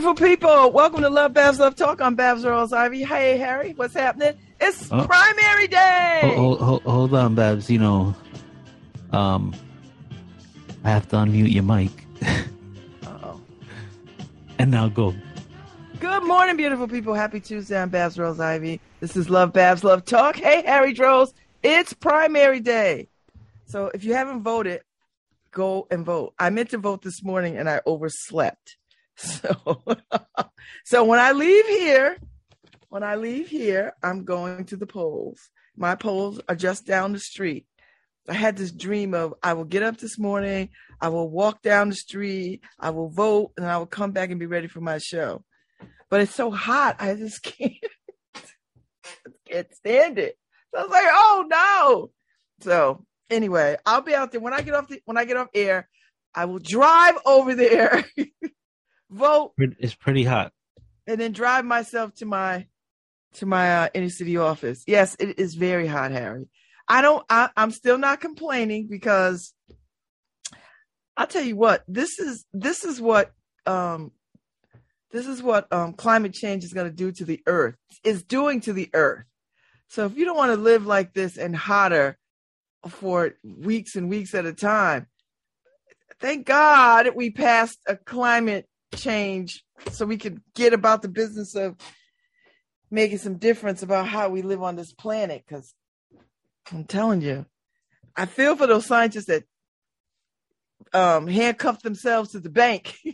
Beautiful people. Welcome to Love Babs Love Talk. I'm Babs Rose Ivy. Hey, Harry, what's happening? It's Oh. primary day. Hold, hold, hold on, Babs. You know, um, I have to unmute your mic. Uh-oh. and now go. Good morning, beautiful people. Happy Tuesday. I'm Babs Rose Ivy. This is Love Babs Love Talk. Hey, Harry Droz. It's primary day. So if you haven't voted, go and vote. I meant to vote this morning and I overslept. So, so when I leave here, when I leave here, I'm going to the polls. My polls are just down the street. I had this dream of I will get up this morning, I will walk down the street, I will vote, and I will come back and be ready for my show. But it's so hot, I just can't, can't stand it. So I was like, oh no. So anyway, I'll be out there when I get off the when I get off air. I will drive over there, vote, It's pretty hot. and then drive myself to my to my uh, inner city office. Yes, it is very hot, Harry. I don't. I, I'm still not complaining because I'll tell you what. This is this is what um this is what um climate change is going to do to the earth. Is doing to the earth. So if you don't want to live like this and hotter for weeks and weeks at a time, thank God we passed a climate change so we could get about the business of making some difference about how we live on this planet. Because i'm telling you i feel for those scientists that um handcuffed themselves to the bank.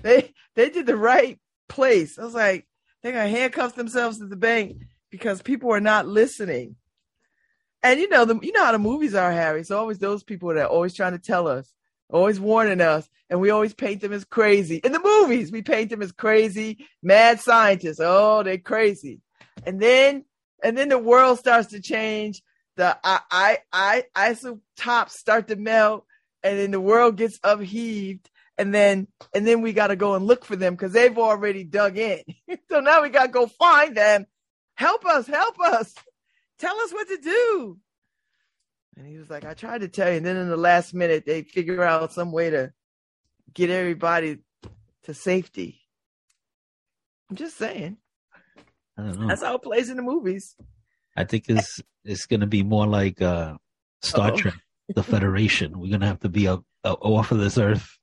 They they did the right place. I was like they're gonna handcuff themselves to the bank because people are not listening. And you know the you know how the movies are harry. It's always those people that are always trying to tell us always warning us, and we always paint them as crazy. In the movies, we paint them as crazy, mad scientists. Oh, they're crazy. And then, and then the world starts to change. The I, I, I, isotopes start to melt, and then the world gets upheaved. And then, and then we got to go and look for them because they've already dug in. so now we got to go find them. Help us, help us. Tell us what to do. And he was like, I tried to tell you. And then in the last minute, they figure out some way to get everybody to safety. I'm just saying. I don't know. That's how it plays in the movies. I think it's it's gonna be more like uh, Star Uh-oh. Trek, the Federation. We're gonna have to be up, up off of this earth.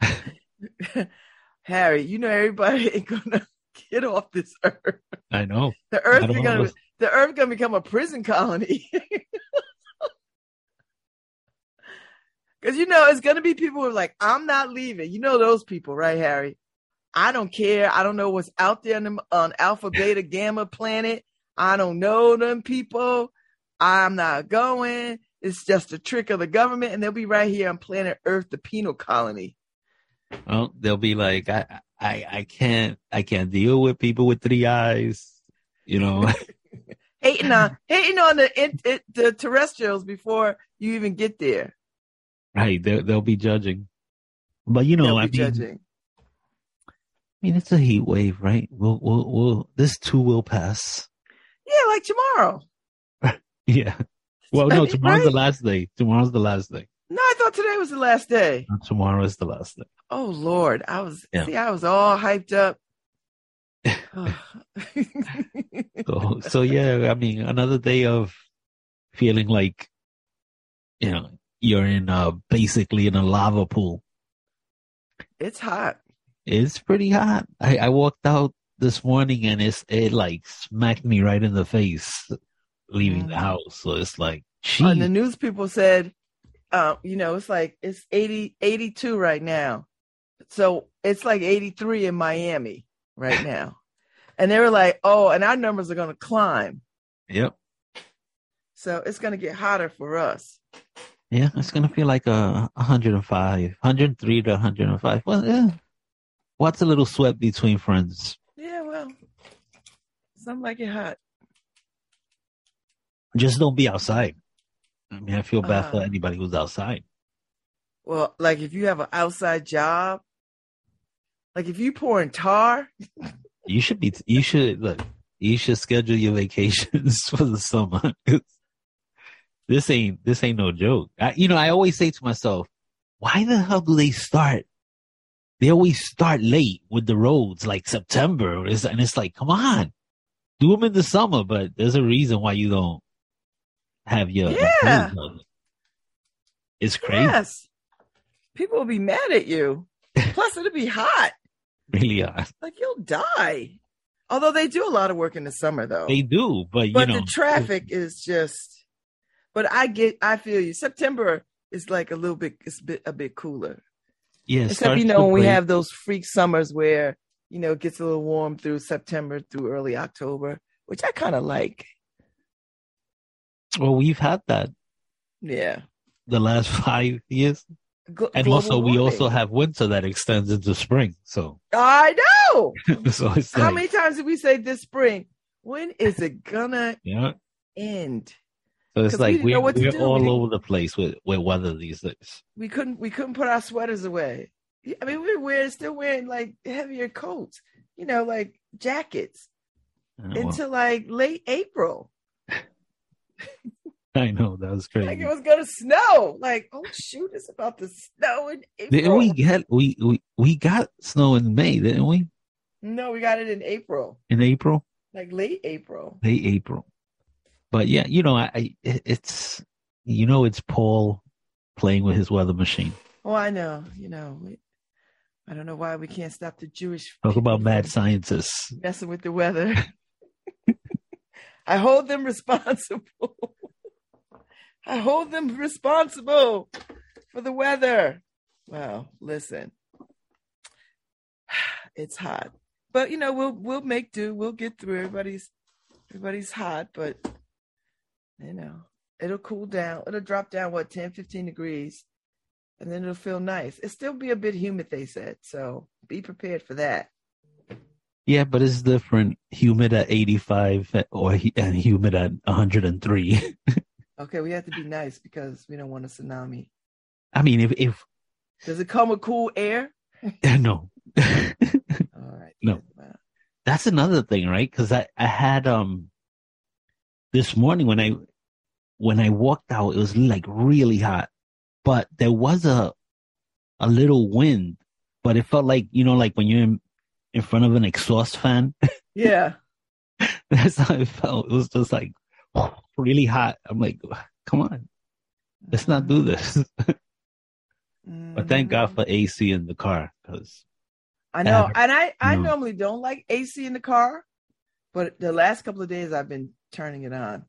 Harry, you know everybody ain't gonna get off this earth. I know. The earth is gonna the earth gonna become a prison colony. Cause you know it's gonna be people who are like, I'm not leaving. You know those people, right, Harry? I don't care. I don't know what's out there on, on Alpha Beta Gamma planet. I don't know them people. I'm not going. It's just a trick of the government, and they'll be right here on planet Earth, the penal colony. Well, they'll be like, I, I, I can't, I can't deal with people with three eyes. You know, Hating on hating on the in, it, the terrestrials before you even get there. right? They'll, they'll be judging. But you know, They'll I mean, judging. I mean, it's a heat wave, right? We'll, we'll, we'll. This too will pass. Yeah, like tomorrow. Yeah. Well, no, Right? tomorrow's the last day. Tomorrow's the last day. No, I thought today was the last day. Tomorrow is the last day. Oh Lord, I was Yeah. see, I was all hyped up. So, so yeah, I mean, another day of feeling like, you know, you're in uh basically in a lava pool. it's hot. It's pretty hot. I, I walked out this morning and it's it like smacked me right in the face leaving the Mhm. house. So it's like, And the news people said, uh, you know, it's like it's 80, 82 right now. So it's like 83 in Miami right now. and they were like, oh, and our numbers are going to climb. yep, So it's going to get hotter for us. yeah, it's gonna feel like a 105, 103 to 105. Well, yeah. What's a little sweat between friends? Yeah, well, something like it hot. Just don't be outside. I mean, I feel bad for Uh. anybody who's outside. Well, like if you have an outside job, like if you pouring tar, You should be. You should look. You should schedule your vacations for the summer. this ain't this ain't no joke. I, you know, I always say to myself, why the hell do they start? They always start late with the roads, like September, and it's like, come on, do them in the summer. But there's a reason why you don't have your Yeah. It's crazy, Yes. People will be mad at you. Plus, it'll be hot. really. Are. Like you'll die. Although they do a lot of work in the summer, though. They do, but you but know, the traffic is just. But I get, I feel you. September is like a little bit, it's a bit, a bit cooler. yeah, it Except starts you know to when we have those freak summers where you know it gets a little warm through September through early October, which I kind of like. Well, we've had that Yeah. the last five years, And also we also have winter that extends into spring. So, I know. so it's How many times did we say this spring? When is it gonna yeah. end? So it's we like didn't we're, know what we're do. We all over the place with, with weather these days. We couldn't we couldn't put our sweaters away. I mean, we were wearing still wearing like heavier coats, you know, like jackets well, until like late April. I know that was crazy. Like it was gonna snow. Like, oh shoot, it's about to snow in April. Didn't we get we, we we got snow in May, didn't we? No, we got it in April, In April, like late April. late April. But yeah, you know, I, I it's you know it's Paul playing with his weather machine. Oh, I know. You know, we, I don't know why we can't stop the Jewish. Talk about mad scientists. messing with the weather. I hold them responsible. I hold them responsible for the weather. Well, listen, it's hot, but you know we'll we'll make do. We'll get through. Everybody's everybody's hot, but you know it'll cool down. It'll drop down what 10, 15 degrees, and then it'll feel nice. It'll still be a bit humid, they said. So be prepared for that. Yeah, but it's different. Humid at 85 or and humid at 103. Okay, we have to be nice because we don't want a tsunami. I mean, if if Does it come with cool air? no, All right. No. That's another thing, right? Because I I had um this morning when I when I walked out, it was like really hot, but there was a a little wind, but it felt like you know, like when you're in in front of an exhaust fan. Yeah. That's how it felt. It was just like really hot. I'm like, come on, let's not do this. but thank God for mm-hmm. AC in the car because I know, Yeah. and I I No. normally don't like AC in the car, but the last couple of days I've been turning it on.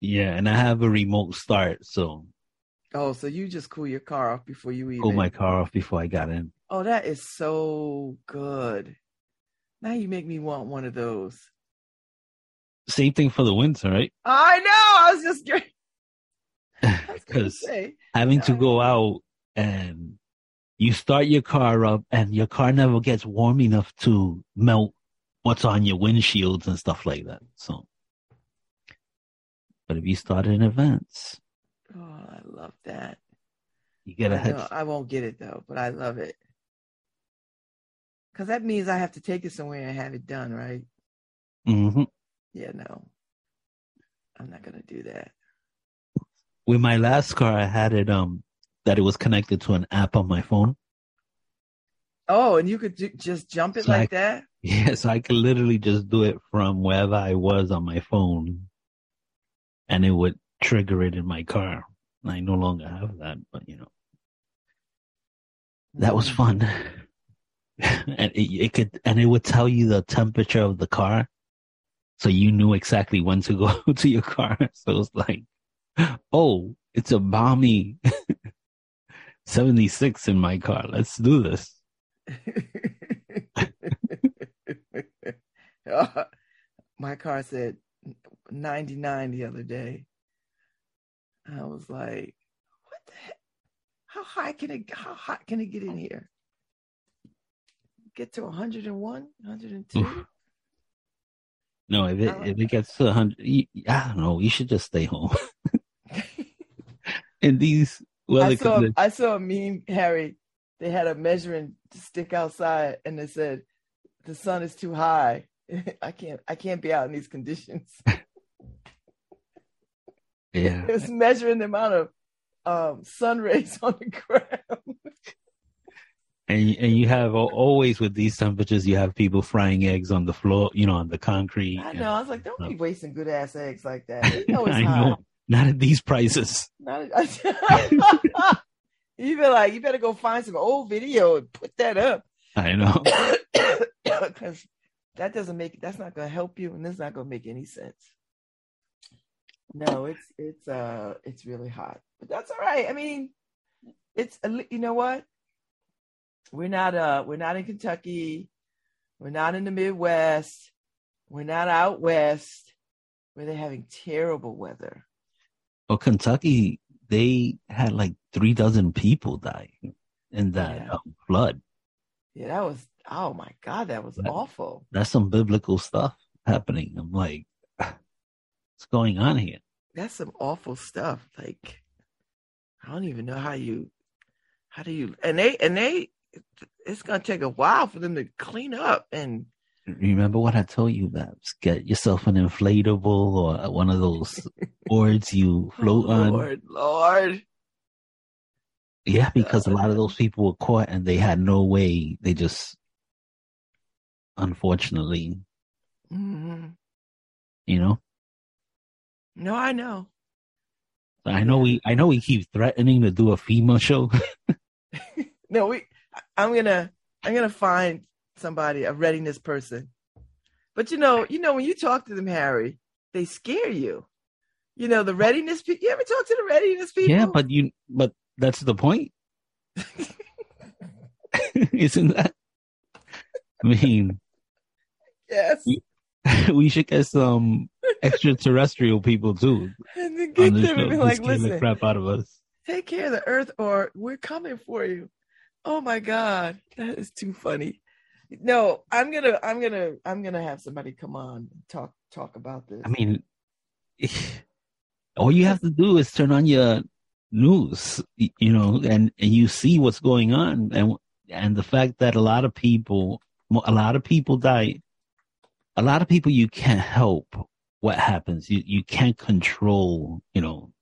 yeah, and I have a remote start, so Oh, so you just cool your car off before you even. pull my car off before I got in. Oh, that is so good. Now you make me want one of those. Same thing for the winter, right? I know. I was just Because having to go out and you start your car up and your car never gets warm enough to melt what's on your windshields and stuff like that. So, but if you start in advance, Oh, I love that. you get know, I won't get it though, but I love it. Cause that means I have to take it somewhere and have it done, right? hmm Yeah, no. I'm not gonna do that. With my last car, I had it um that it was connected to an app on my phone. Oh, and you could ju- just jump it So I- like that? Yeah, so I could literally just do it from wherever I was on my phone, and it would trigger it in my car. I no longer have that, but you know that was Mm. fun. and it, it could, and it would tell you the temperature of the car, so you knew exactly when to go to your car. So it was like, oh, it's a balmy seventy six in my car. Let's do this. Uh, My car said 99 the other day. I was like, what the heck? How high can it how hot can it get in here? Get to 101, 102? No, if it if it gets to hundred, I don't know. You should just stay home. In these I saw conditions, I saw a meme, Harry. They had a measuring stick outside and they said the sun is too high. I can't I can't be out in these conditions. Yeah. It was measuring the amount of um, sun rays on the ground. And and you have always with these temperatures, you have people frying eggs on the floor, you know, on the concrete. I know. I was like, don't be wasting good ass eggs like that. You know it's I hot. know. Not at these prices. Not, you feel like you better go find some old video and put that up I know. because that doesn't make that's not going to help you and it's not going to make any sense. No, it's it's uh it's really hot, but that's all right. I mean, it's a you know what? We're not uh we're not in Kentucky, we're not in the Midwest, we're not out west where they're having terrible weather. Well, Kentucky, they had like three dozen people die in that Yeah. um, flood. Yeah, that was oh my god, that was That- awful. That's some biblical stuff happening. I'm like, what's going on here? That's some awful stuff. Like I don't even know how you how do you and they and they it's gonna take a while for them to clean up and Remember what I told you, Babs? Get yourself an inflatable or one of those boards you float oh, on. Lord, Lord. Yeah, because a lot of those people were caught and they had no way. They just, unfortunately, hmm you know. No, I know. I know we, I know we keep threatening to do a FEMA show. No, we I'm gonna I'm gonna find somebody, a readiness person. But you know, you know, when you talk to them, Harry, they scare you. You know, the readiness people you ever talk to the readiness people? yeah, but you, but that's the point, isn't that? I mean, yes. we should get some extraterrestrial people too And then get them and be like, the listen, crap out of us. take care of the earth or we're coming for you. Oh my God. That is too funny. No, I'm gonna I'm gonna I'm gonna have somebody come on talk talk about this. I mean, all you have to do is turn on your news, you know, and, and you see what's going on. And, and the fact that a lot of people, a lot of people die, a lot of people you can't help what happens. You, you can't control, you know,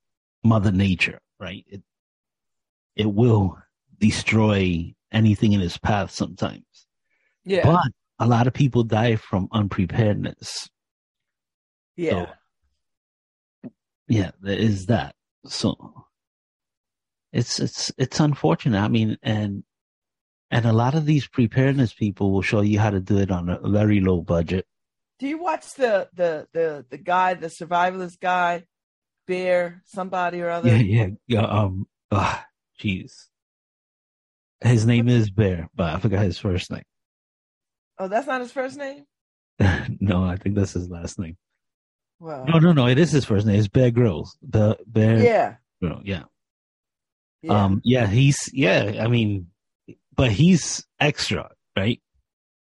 mother nature, right? It, it will destroy anything in his path sometimes. yeah. But a lot of people die from unpreparedness. yeah. yeah there is that so it's it's it's unfortunate i mean and and a lot of these preparedness people will show you how to do it on a very low budget Do you watch the the the the guy, the survivalist guy, Bear, somebody or other? yeah yeah yeah um ah, jeez his name is bear but i forgot his first name Oh, that's not his first name? no i think that's his last name Well no no no it is his first name it's bear grylls the bear yeah. Yeah Yeah. Um, yeah, he's yeah. I mean, but he's extra, right?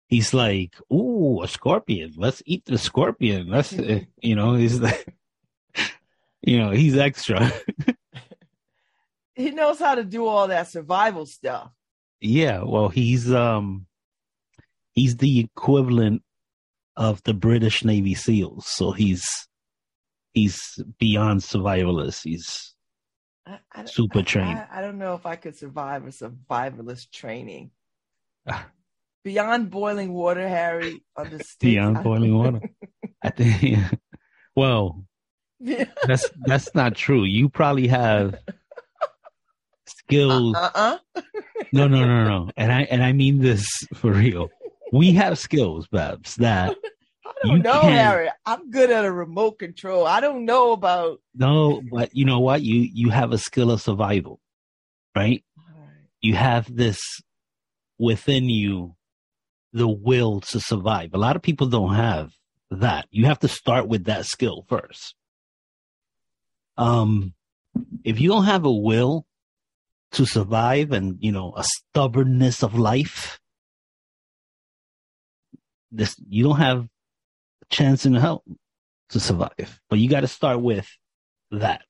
He's like, ooh, a scorpion. Let's eat the scorpion. Let's, uh, you know, he's like, you know, he's extra. He knows how to do all that survival stuff. yeah. Well, he's um, he's the equivalent of the British Navy SEALs. So he's he's beyond survivalist. He's I, I, Super trained. I, I don't know if I could survive a survivalist training. Ah. Beyond boiling water, Harry, beyond boiling water. I think. Well, Yeah. That's that's not true. You probably have skills. Uh-uh. No, no, no, no. And I and I mean this for real. We have skills, Babs, that I don't You know, can't- Harry. I'm good at a remote control. I don't know about. no, but you know what? You you have a skill of survival, right? You have this within you, the will to survive. A lot of people don't have that. You have to start with that skill first. Um, if you don't have a will to survive and you know a stubbornness of life, this you don't have a chance in hell to survive. But you got to start with that.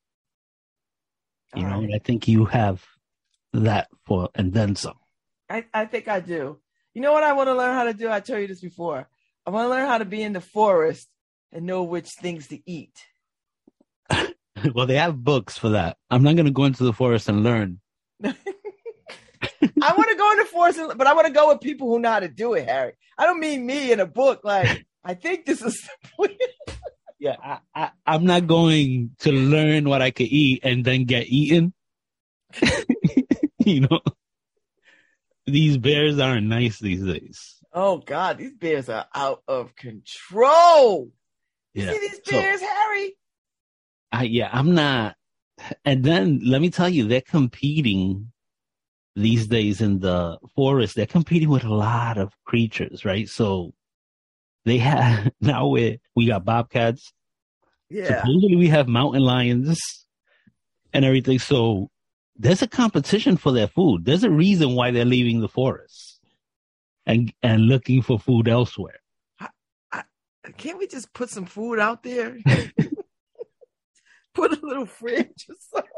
You All know, right. and I think you have that for and then some. I, I think I do. You know what I want to learn how to do? I told you this before. I want to learn how to be in the forest and know which things to eat. well, they have books for that. I'm not going to go into the forest and learn. I want to go into forest, but I want to go with people who know how to do it, Harry. I don't mean me in a book. Like, I think this is. yeah, I, I, I'm not going to learn what I could eat and then get eaten. you know, these bears aren't nice these days. Oh God, these bears are out of control. Yeah. See these bears, so, Harry? I, yeah, I'm not. And then let me tell you, they're competing these days in the forest. They're competing with a lot of creatures, right? So they have now we we got bobcats. Yeah. Supposedly we have mountain lions and everything. So there's a competition for their food. There's a reason why they're leaving the forest and and looking for food elsewhere. I, I, can't we just put some food out there? put a little fridge or something.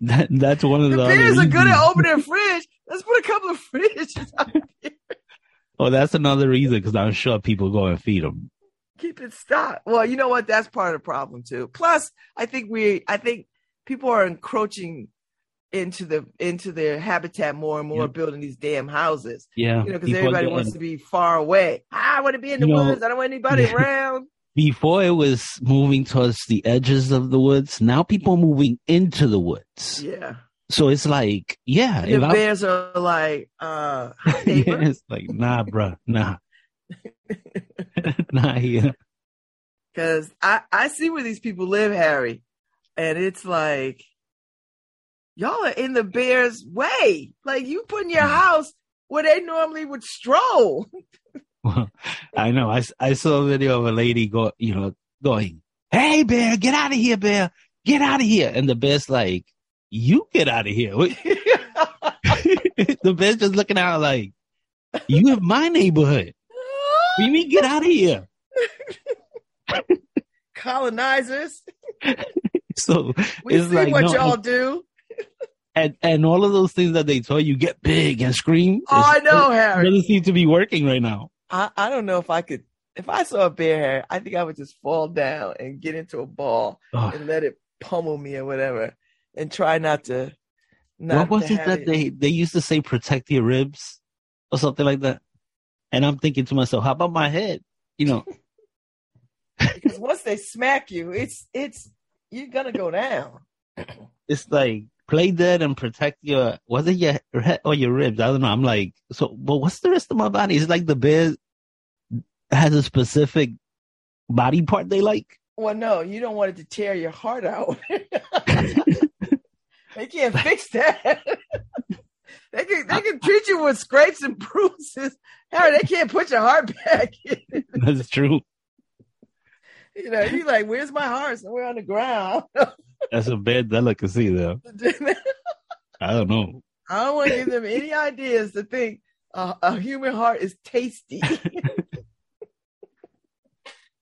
That, that's one of the, the bears are good at opening a fridge. Let's put a couple of fridges out there. Well, that's another reason because I'm sure people go and feed them. Keep it stocked. Well, you know what? That's part of the problem too. Plus, I think we, I think people are encroaching into the into their habitat more and more, building these damn houses. Yeah, you know, because everybody wants to be far away. Ah, I want to be in the you woods. Know, I don't want anybody around. Before it was moving towards the edges of the woods. Now people are moving into the woods. Yeah. So it's like, yeah. The bears I, are like, uh, yeah, it's like, nah, bruh, nah, nah, yeah. Because I I see where these people live, Harry, and it's like y'all are in the bear's way. Like you put in your mm. house where they normally would stroll. well, I know. I, I saw a video of a lady go, you know, going, "Hey, bear, get out of here, bear, get out of here!" And the bear's like, "You get out of here." the bear's just looking out like, "You have my neighborhood. You mean, get out of here?" Colonizers. so we it's see like, what no, y'all do and and all of those things that they told you get big and scream. Oh, I know, Harry. Doesn't seem to be working right now. I, I don't know if I could. If I saw a bear hair, I think I would just fall down and get into a ball oh. and let it pummel me or whatever, and try not to. Not what was it that it. they they used to say protect your ribs or something like that? And I'm thinking to myself, how about my head? You know. because once they smack you, it's it's you're gonna go down. It's like play dead and protect your was it your head or your ribs? I don't know. I'm like, so but what's the rest of my body? Is like the bear has a specific body part they like? Well, no, you don't want it to tear your heart out. they can't fix that. they can they can treat you with scrapes and bruises. Harry, they can't put your heart back in. That's true. You know, you're like, where's my heart? Somewhere on the ground. That's a bad delicacy, though. I don't know. I don't want to give them any ideas to think uh, a human heart is tasty.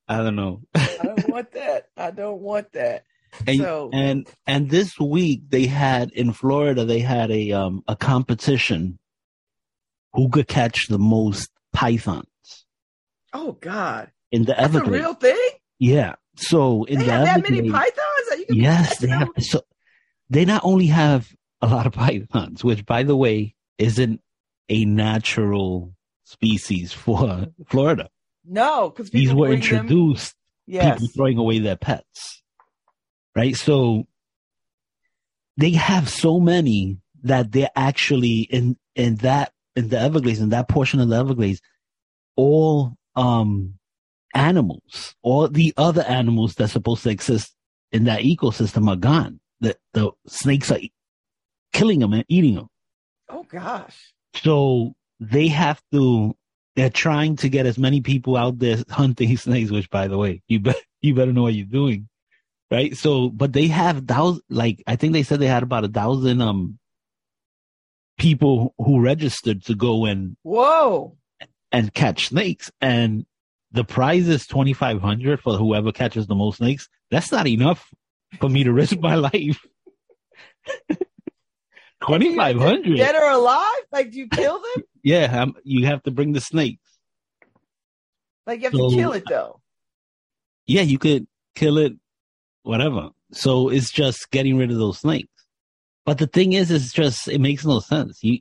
I don't know. I don't want that. I don't want that. And, so, and and this week they had in Florida they had a um a competition who could catch the most pythons. Oh God! In the That's Everglades, a real thing. Yeah. So in they the have that many pythons. Yes, they have. So they not only have a lot of pythons, which by the way isn't a natural species for Florida. No, because these were introduced. Them... Yes. People throwing away their pets, right? So they have so many that they're actually in in that in the Everglades in that portion of the Everglades, all um animals, all the other animals that's supposed to exist in that ecosystem are gone. The the snakes are killing them and eating them. Oh gosh! So they have to. They're trying to get as many people out there hunting snakes. Which, by the way, you bet you better know what you're doing, right? So, but they have thousand. Like I think they said they had about a thousand um people who registered to go and whoa and catch snakes and the prize is 2500 for whoever catches the most snakes. That's not enough for me to risk my life. 2500 Dead or alive? Like, do you kill them? yeah, I'm, you have to bring the snakes. Like, you have so, to kill it though. Yeah, you could kill it, whatever. So it's just getting rid of those snakes. But the thing is, it's just it makes no sense. You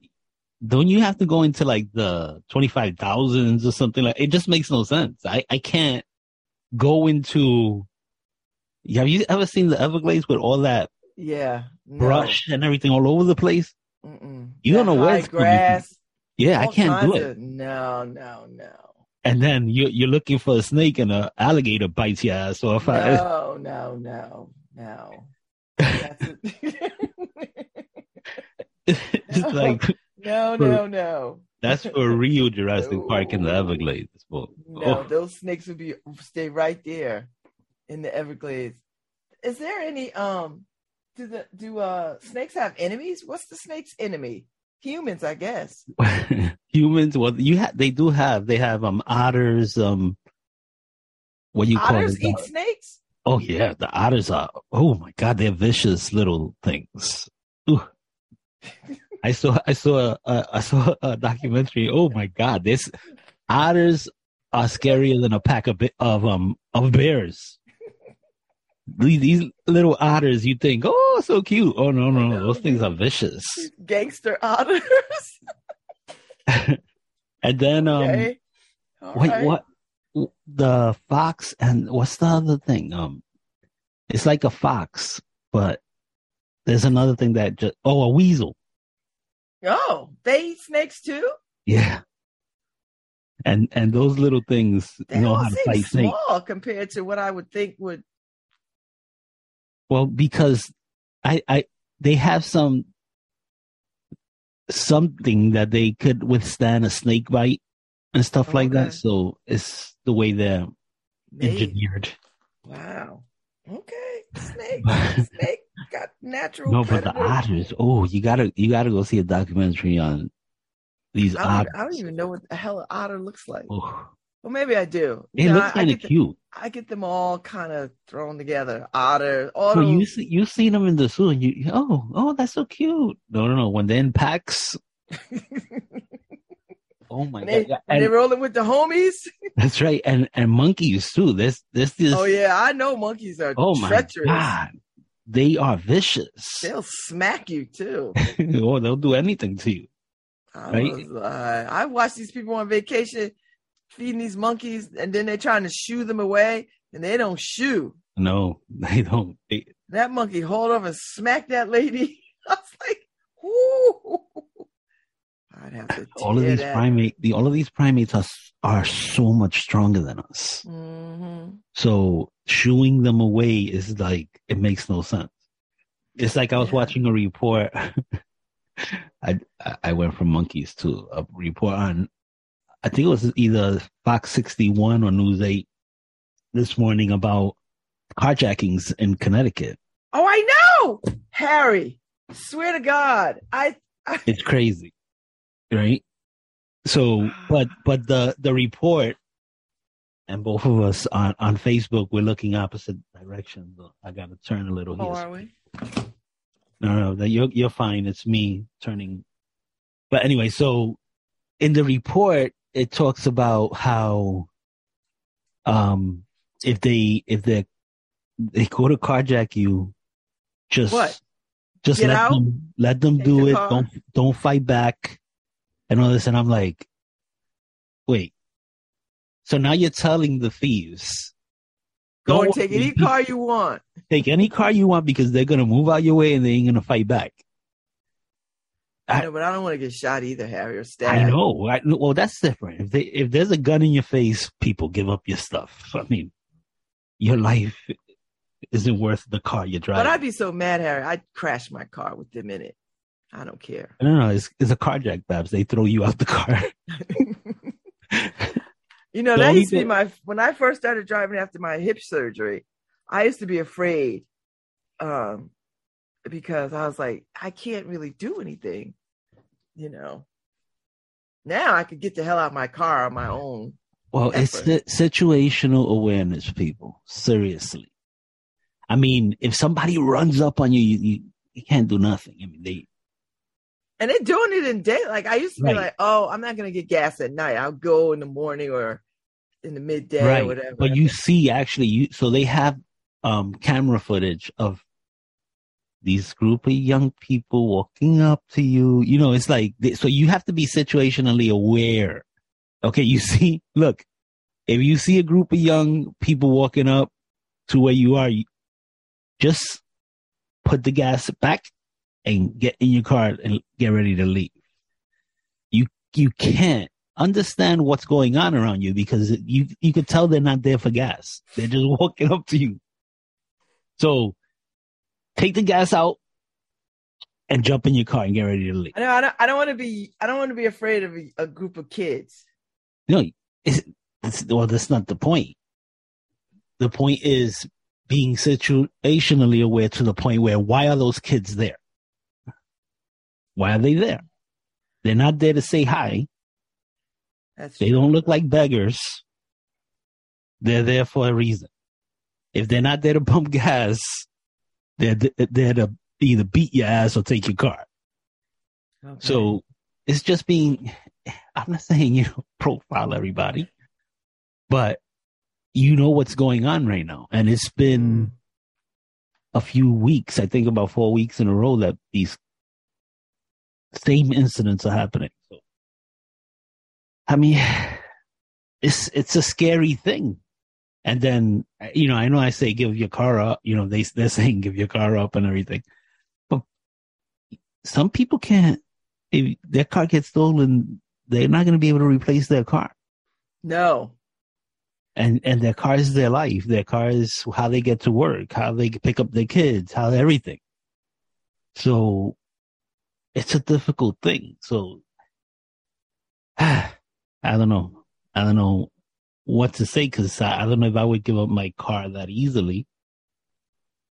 don't you have to go into like the twenty five thousands or something like? It just makes no sense. I I can't go into. Have you ever seen the Everglades with all that Yeah. no. brush and everything all over the place? Mm-mm. You don't know where it's coming from. grass. Yeah, I can't do it. of- no, no, no. And then you're you're looking for a snake and an alligator bites your ass off. I, No, no, no, no. It's like no, no, no. that's for real Jurassic No. Park in the Everglades. Well, No, oh, those snakes would be stay right there in the Everglades. Is there any um do the do uh snakes have enemies? What's the snake's enemy? Humans, I guess. humans. Well, you ha- they do have they have um otters. Um, what do you call Otters eat snakes? Oh yeah, the otters are. Oh my god, they're vicious little things. I saw I saw a, I saw a documentary. Oh my god, this otters are scarier than a pack of of um of bears. These, these little otters, you think, oh, so cute. Oh no, no, those things are vicious. Gangster otters. And then um, okay. Wait, right. what? The fox and what's the other thing? Um, it's like a fox, but there's another thing that just oh a weasel. Oh, they eat snakes too? Yeah. And and those little things They know how to fight snakes. small compared to what I would think would Well, because I I they have some something that they could withstand a snake bite and stuff oh, like Okay. that. So it's the way they're engineered. Wow. Okay. Snake. Snake got natural. No, but the otters. Oh, you gotta you gotta go see a documentary on these I don't, otters. I don't even know what the hell an otter looks like. Oh, Well, maybe I do. it You know, looks I, I kind of cute. I get them all kind of thrown together. Otter, all So you see, you seen them in the zoo, and you oh oh that's so cute. No no no, when they're in packs. Oh my when they, god, they and, rolling with the homies. that's right, and and monkeys too. This this this. Oh yeah, I know monkeys are Oh my treacherous. god, they are vicious. They'll smack you too. oh, they'll do anything to you. I, Right? was, uh, I watch these people on vacation feeding these monkeys, and then they're trying to shoo them away, and they don't shoo. No, they don't. They, That monkey hauled off and smacked that lady. I was like, "Ooh!" I'd have to all of these that. primate, the all of these primates are are so much stronger than us. Mhm. So shooing them away is like it makes no sense. It's like I was Yeah. watching a report. I I went from monkeys to a report on. I think it was either Fox 61 or News 8 this morning about carjackings in Connecticut. Oh, I know, Harry. Swear to God, I. I It's crazy, right? So, but but the the report, and both of us on on Facebook, we're looking opposite directions. I got to turn a little oh, here. are we? No, no, that you're you're fine. It's me turning. But anyway, so in the report, it talks about how, um, if they if they they go to carjack you, just What? just Get let out? them let them Take do the it. car? Don't don't fight back, and all this. And I'm like, wait. So now you're telling the thieves, Go and don't take any car you want. take any car you want because they're gonna move out your way and they ain't gonna fight back. I know, but I don't want to get shot either, Harry, or stabbed. I know. I, well, that's different. If they if there's a gun in your face, people give up your stuff. I mean, your life isn't worth the car you're driving. But I'd be so mad, Harry. I'd crash my car with them in it. I don't care. no, no, it's, it's a carjack, Babs. They throw you out the car. you know, The that used to be my when I first started driving after my hip surgery. I used to be afraid, um, because I was like, I can't really do anything, you know. Now I could get the hell out of my car on my own. well, it's Effort. si- situational awareness, people. Seriously. I mean, if somebody runs up on you, you, you, you can't do nothing. I mean, they, And they're doing it in day. Like I used to Right. be like, oh, I'm not gonna get gas at night. I'll go in the morning or in the midday or right. whatever. But you see, actually, you, so they have um, camera footage of these group of young people walking up to you. You know, it's like, so you have to be situationally aware. Okay. You see, look, if you see a group of young people walking up to where you are, you just put the gas back and get in your car and get ready to leave. You, you can't understand what's going on around you because you, you could tell they're not there for gas. They're just walking up to you. So take the gas out and jump in your car and get ready to leave. I know. I don't. I don't want to be. I don't want to be afraid of a, a group of kids. No, it's, it's, well, that's not the point. The point is being situationally aware to the point where why are those kids there? Why are they there? They're not there to say hi. That's They true. don't look like beggars. They're there for a reason. If they're not there to pump gas, they're there to either beat your ass or take your car. Okay. So it's just being, I'm not saying, you know, profile everybody, but you know what's going on right now. And it's been hmm. a few weeks, I think about four weeks in a row that these same incidents are happening. So, I mean, it's, it's a scary thing. And then, you know, I know I say give your car up, you know, they, they're saying give your car up and everything, but some people can't, if their car gets stolen, they're not going to be able to replace their car. no. And, and their car is their life. Their car is how they get to work, how they pick up their kids, how everything. So it's a difficult thing. So I don't know. I don't know what to say because I, I don't know if I would give up my car that easily.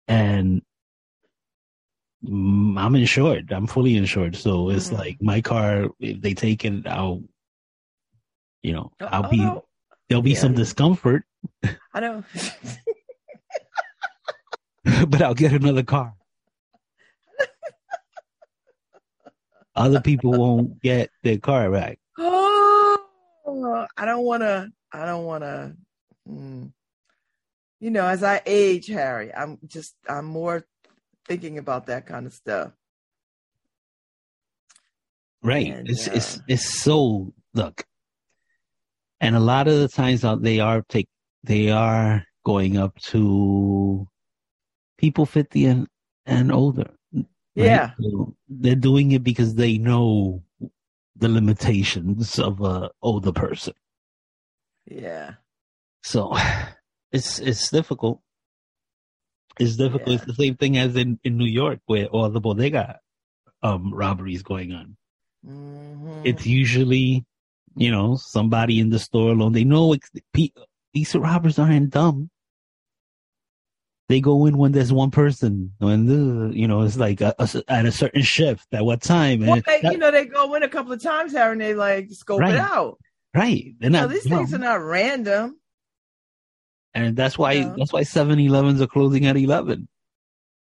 And I'm insured. I'm fully insured. So it's Mhm. like my car, if they take it, I'll, you know, Oh, I'll be, no. there'll be Yeah. some discomfort, I know. but I'll get another car. Other people won't get their car back. oh, I don't want to. I don't want to. Mm. You know, as I age, Harry, I'm just. I'm more thinking about that kind of stuff. Right. And, it's uh, it's it's so look. And a lot of the times out they are take they are going up to people fifty and and older. right? Yeah. So they're doing it because they know the limitations of a older person. Yeah. So it's it's difficult. It's difficult. Yeah. It's the same thing as in, in New York where all the bodega um robberies going on. Mhm. It's usually, you know, somebody in the store alone. They know it's, pe- these robbers aren't dumb. They go in when there's one person, when you know, it's like a, a- at a certain shift at what time. well, they, that- you know, they go in a couple of times, Harry, and they like scope Right. it out. Right? They're No, oh, these dumb. things are not random. and that's why that's why 7-Elevens are closing at eleven.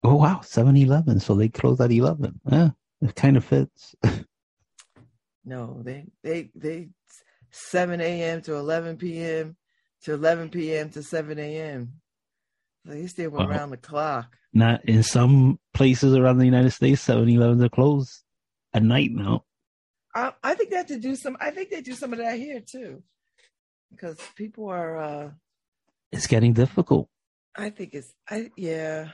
Oh wow, 7-Eleven, so they close at eleven. Yeah, it kind of fits. No, they they they seven a.m. to eleven p.m. to eleven p.m. to seven a.m. They stay Wow. around the clock. Not in some places around the United States, 7-Elevens are closed at night now. I, I think they have to do some. I think they do some of that here too, because people are. uh It's getting difficult. I think it's. I yeah.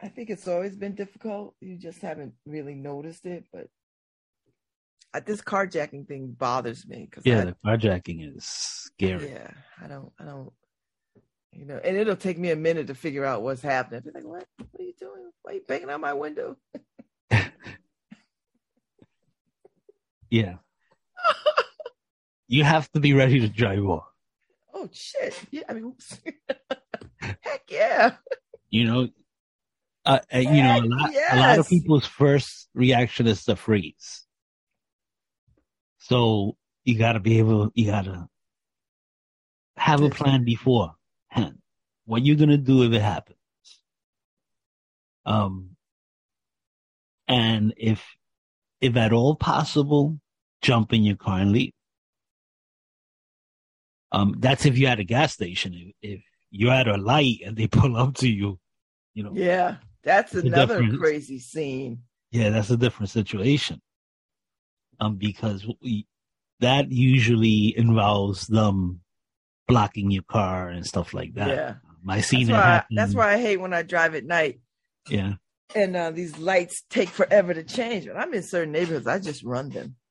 I think it's always been difficult. You just haven't really noticed it, but uh, this carjacking thing bothers me because Yeah, the carjacking is scary. yeah, I don't, I don't, you know, and it'll take me a minute to figure out what's happening. I'll be like, what? What are you doing? Why are you banging on my window? Yeah. you have to be ready to drive off. Oh shit! Yeah, I mean, oops. heck yeah. You know, uh, you know, a lot, a lot of people's first reaction is to freeze. So you got to be able, you got to have a plan before. What you're gonna do if it happens. Um, and if, if at all possible, jump in your car and leave. Um, that's if you're at a gas station. If, if you're at a light and they pull up to you. You know. Yeah, that's another crazy scene. Yeah, that's a different situation. Um, because we, that usually involves them blocking your car and stuff like that. Yeah, I seen that's why. I, that's why I hate when I drive at night Yeah. And uh, these lights take forever to change. When I'm in certain neighborhoods, I just run them.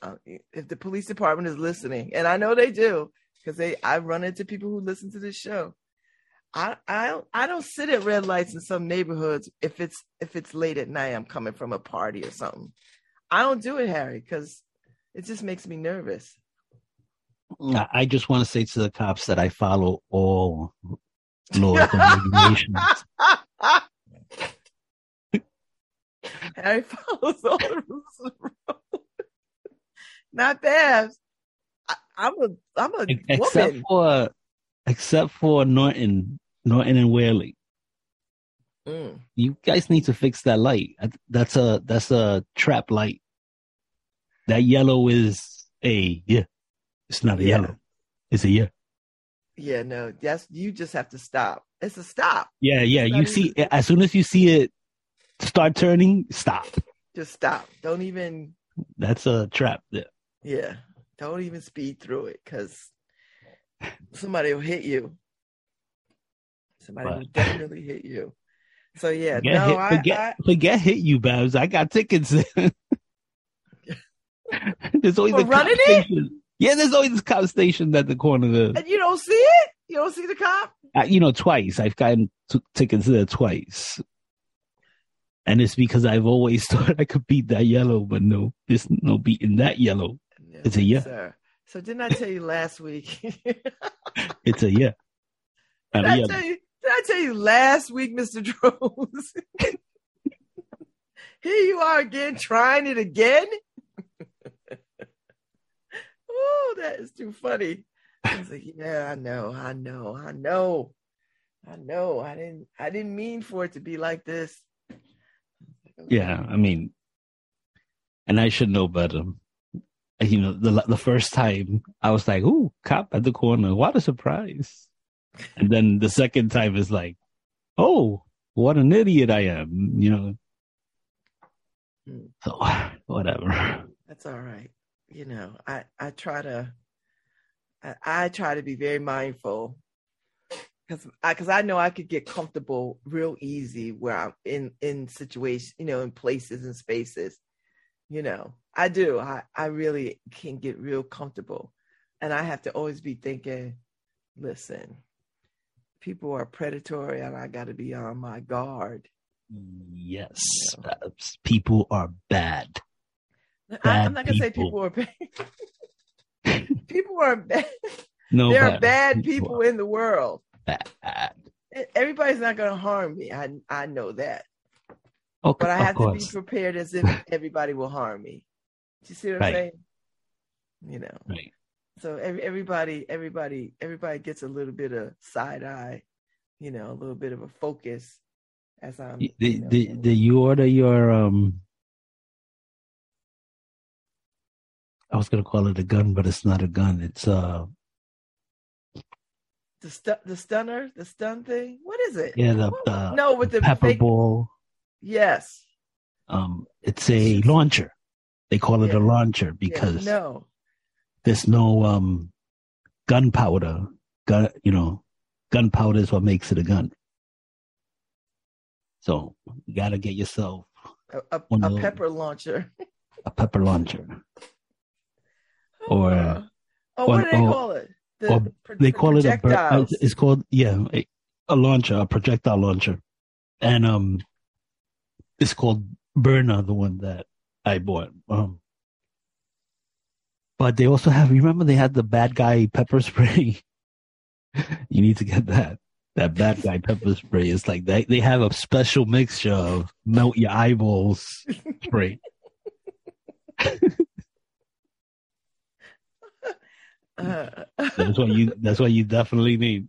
Uh, if the police department is listening, and I know they do, because they I run into people who listen to this show. I I don't I don't sit at red lights in some neighborhoods if it's if it's late at night. I'm coming from a party or something. I don't do it, Harry, because it just makes me nervous. I I just want to say to the cops that I follow all laws and regulations. Harry follows all the rules of the road. Not Babs. I, I'm a I'm a except woman. for except for Norton, Norton and Whalley. Mm. You guys need to fix that light. That's a that's a trap light. That yellow is a yeah. It's not a Yeah. yellow. It's a yeah. Yeah, no, that's you just have to stop. It's a stop. Yeah, yeah. You not see, even- as soon as you see it start turning, stop. Just stop. Don't even That's a trap. There. yeah. Don't even speed through it because somebody will hit you. Somebody But- will definitely hit you. So yeah, Forget, no, hit, I, forget, I forget hit you, Babs. I got tickets. there's always For a running it? Yeah, there's always this cop station at the corner there. and you don't see it. You don't see the cop. Uh, you know, twice. I've gotten t- tickets there twice. And it's because I've always thought I could beat that yellow, but no, there's no beating that yellow. No, It's a yeah. Sir. So didn't I tell you last week? It's a yeah. A I tell you? Did I tell you last week, Mister Drones? Here you are again, trying it again. Oh, that is too funny. I was like, yeah, I know, I know, I know, I know. I didn't, I didn't mean for it to be like this. Yeah, I mean, and I should know better. You know, the the first time I was like, "Ooh, cop at the corner! What a surprise!" And then the second time is like, "Oh, what an idiot I am!" You know. Hmm. So whatever. That's all right. You know, I I try to I, I try to be very mindful because I because I know I could get comfortable real easy where I'm in in situations, you know, in places and spaces. You know, I do. I I really can get real comfortable, and I have to always be thinking, listen, people are predatory, and I got to be on my guard. Yes, Babs. people are bad. I, Bad I'm not gonna say people. people are bad. people are bad. No, there are bad people in the world. bad. Everybody's not going to harm me. I I know that, Okay, but I have to be prepared as if everybody will harm me. Do you see what I'm saying? You know, Right. so every, everybody, everybody, everybody gets a little bit of side eye. You know, a little bit of a focus as I'm. The, you know, the, the, you order your um I was gonna call it a gun, but it's not a gun. It's uh the stu- the stunner, the stun thing. What is it? yeah the, What- the no, with the pepper fake- ball. Yes. Um, it's a launcher. They call it Yeah. a launcher Yeah, because no. there's no um gunpowder. Gun, you know, gunpowder is what makes it a gun. So you gotta get yourself A, a, a pepper launcher. a pepper launcher. Or- oh, oh, what or- do they or- call it? The, or pro- they call it a uh, it's called yeah a, a launcher a projectile launcher. And um it's called Byrna the one that i bought um. But they also have remember they had the bad guy pepper spray? You need to get that. That bad guy pepper spray is like they they have a special mixture of melt your eyeballs spray Uh, that's what you that's what you definitely need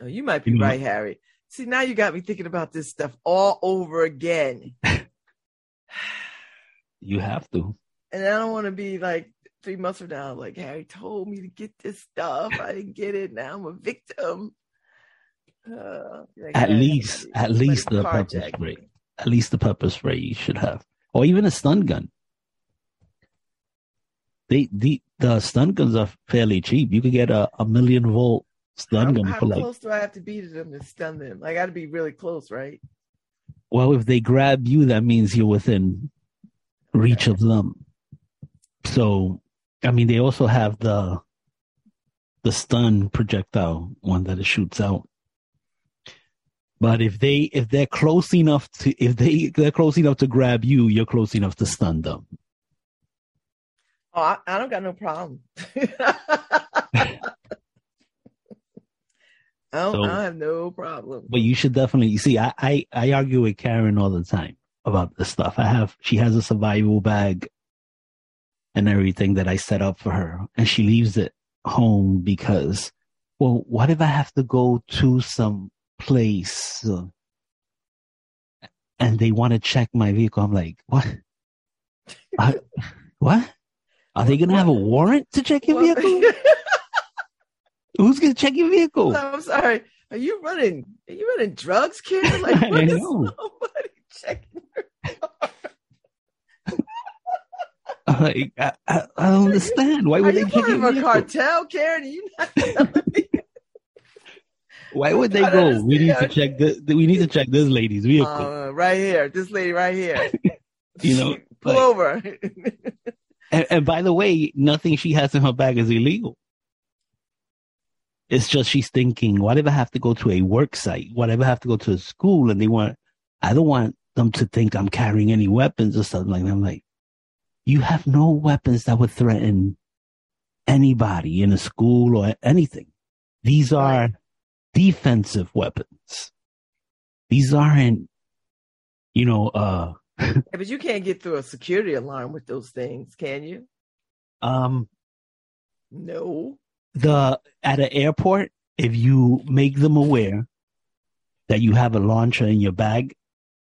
oh, you might be You right, Harry. See, now you got me thinking about this stuff all over again. you have to and I don't want to be like three months from now, like Harry told me to get this stuff. I didn't get it. Now I'm a victim. Uh, like, at least, at least the pepper spray. At least the pepper spray you should have, or even a stun gun. They the the stun guns are fairly cheap. You could get a, a million volt stun gun how for like. How close do I have to be to them to stun them? I got to be really close, right? Well, if they grab you, that means you're within reach of them. So, I mean, they also have the the stun projectile one that it shoots out. But if they if they're close enough to if they they're close enough to grab you, you're close enough to stun them. Oh, I, I don't got no problem. I don't, so, I have no problem. But you should definitely you see. I, I I argue with Karen all the time about this stuff. I have she has a survival bag and everything that I set up for her, and she leaves it home because, well, what if I have to go to some place and they want to check my vehicle? I'm like, what? I, what? Are they gonna have a warrant to check your vehicle? Who's gonna check your vehicle? I'm sorry. Are you running? Are you running drugs, Karen? Like, I know. Somebody checking like, I, I, I, don't understand. Why would Are they check your vehicle? a cartel, Karen? Are you not telling me? Why would they go? Understand. We need to check this. We need to check this lady's vehicle. Uh, right here, this lady right here. you know, pull like, over. And, and by the way, nothing she has in her bag is illegal. It's just she's thinking, what if I have to go to a work site? What if I have to go to a school and they want, I don't want them to think I'm carrying any weapons or something like that. I'm like, you have no weapons that would threaten anybody in a school or anything. These are defensive weapons. These aren't, you know, uh, yeah, but you can't get through a security alarm with those things, can you? Um, no. The at an airport, if you make them aware that you have a launcher in your bag,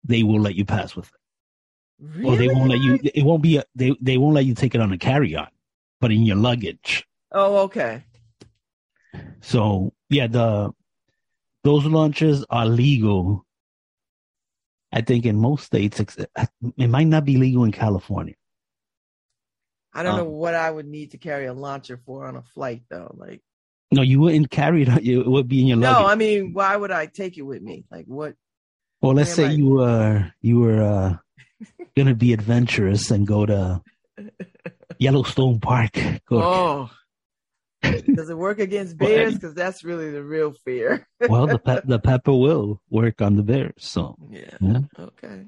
they will let you pass with it. Really? Or they won't let you. It won't be. A, they they won't let you take it on a carry on, but in your luggage. Oh, okay. So yeah, the those launchers are legal I think in most states, it might not be legal in California. I don't um, know what I would need to carry a launcher for on a flight, though. Like, no, you wouldn't carry it. It would be in your luggage. No, I mean, why would I take it with me? Like, what? Well, let's say I... you were you were uh, gonna be adventurous and go to Yellowstone Park. Go oh, does it work against bears? Because that's really the real fear. well, the pe- the pepper will work on the bears. So yeah, yeah. okay.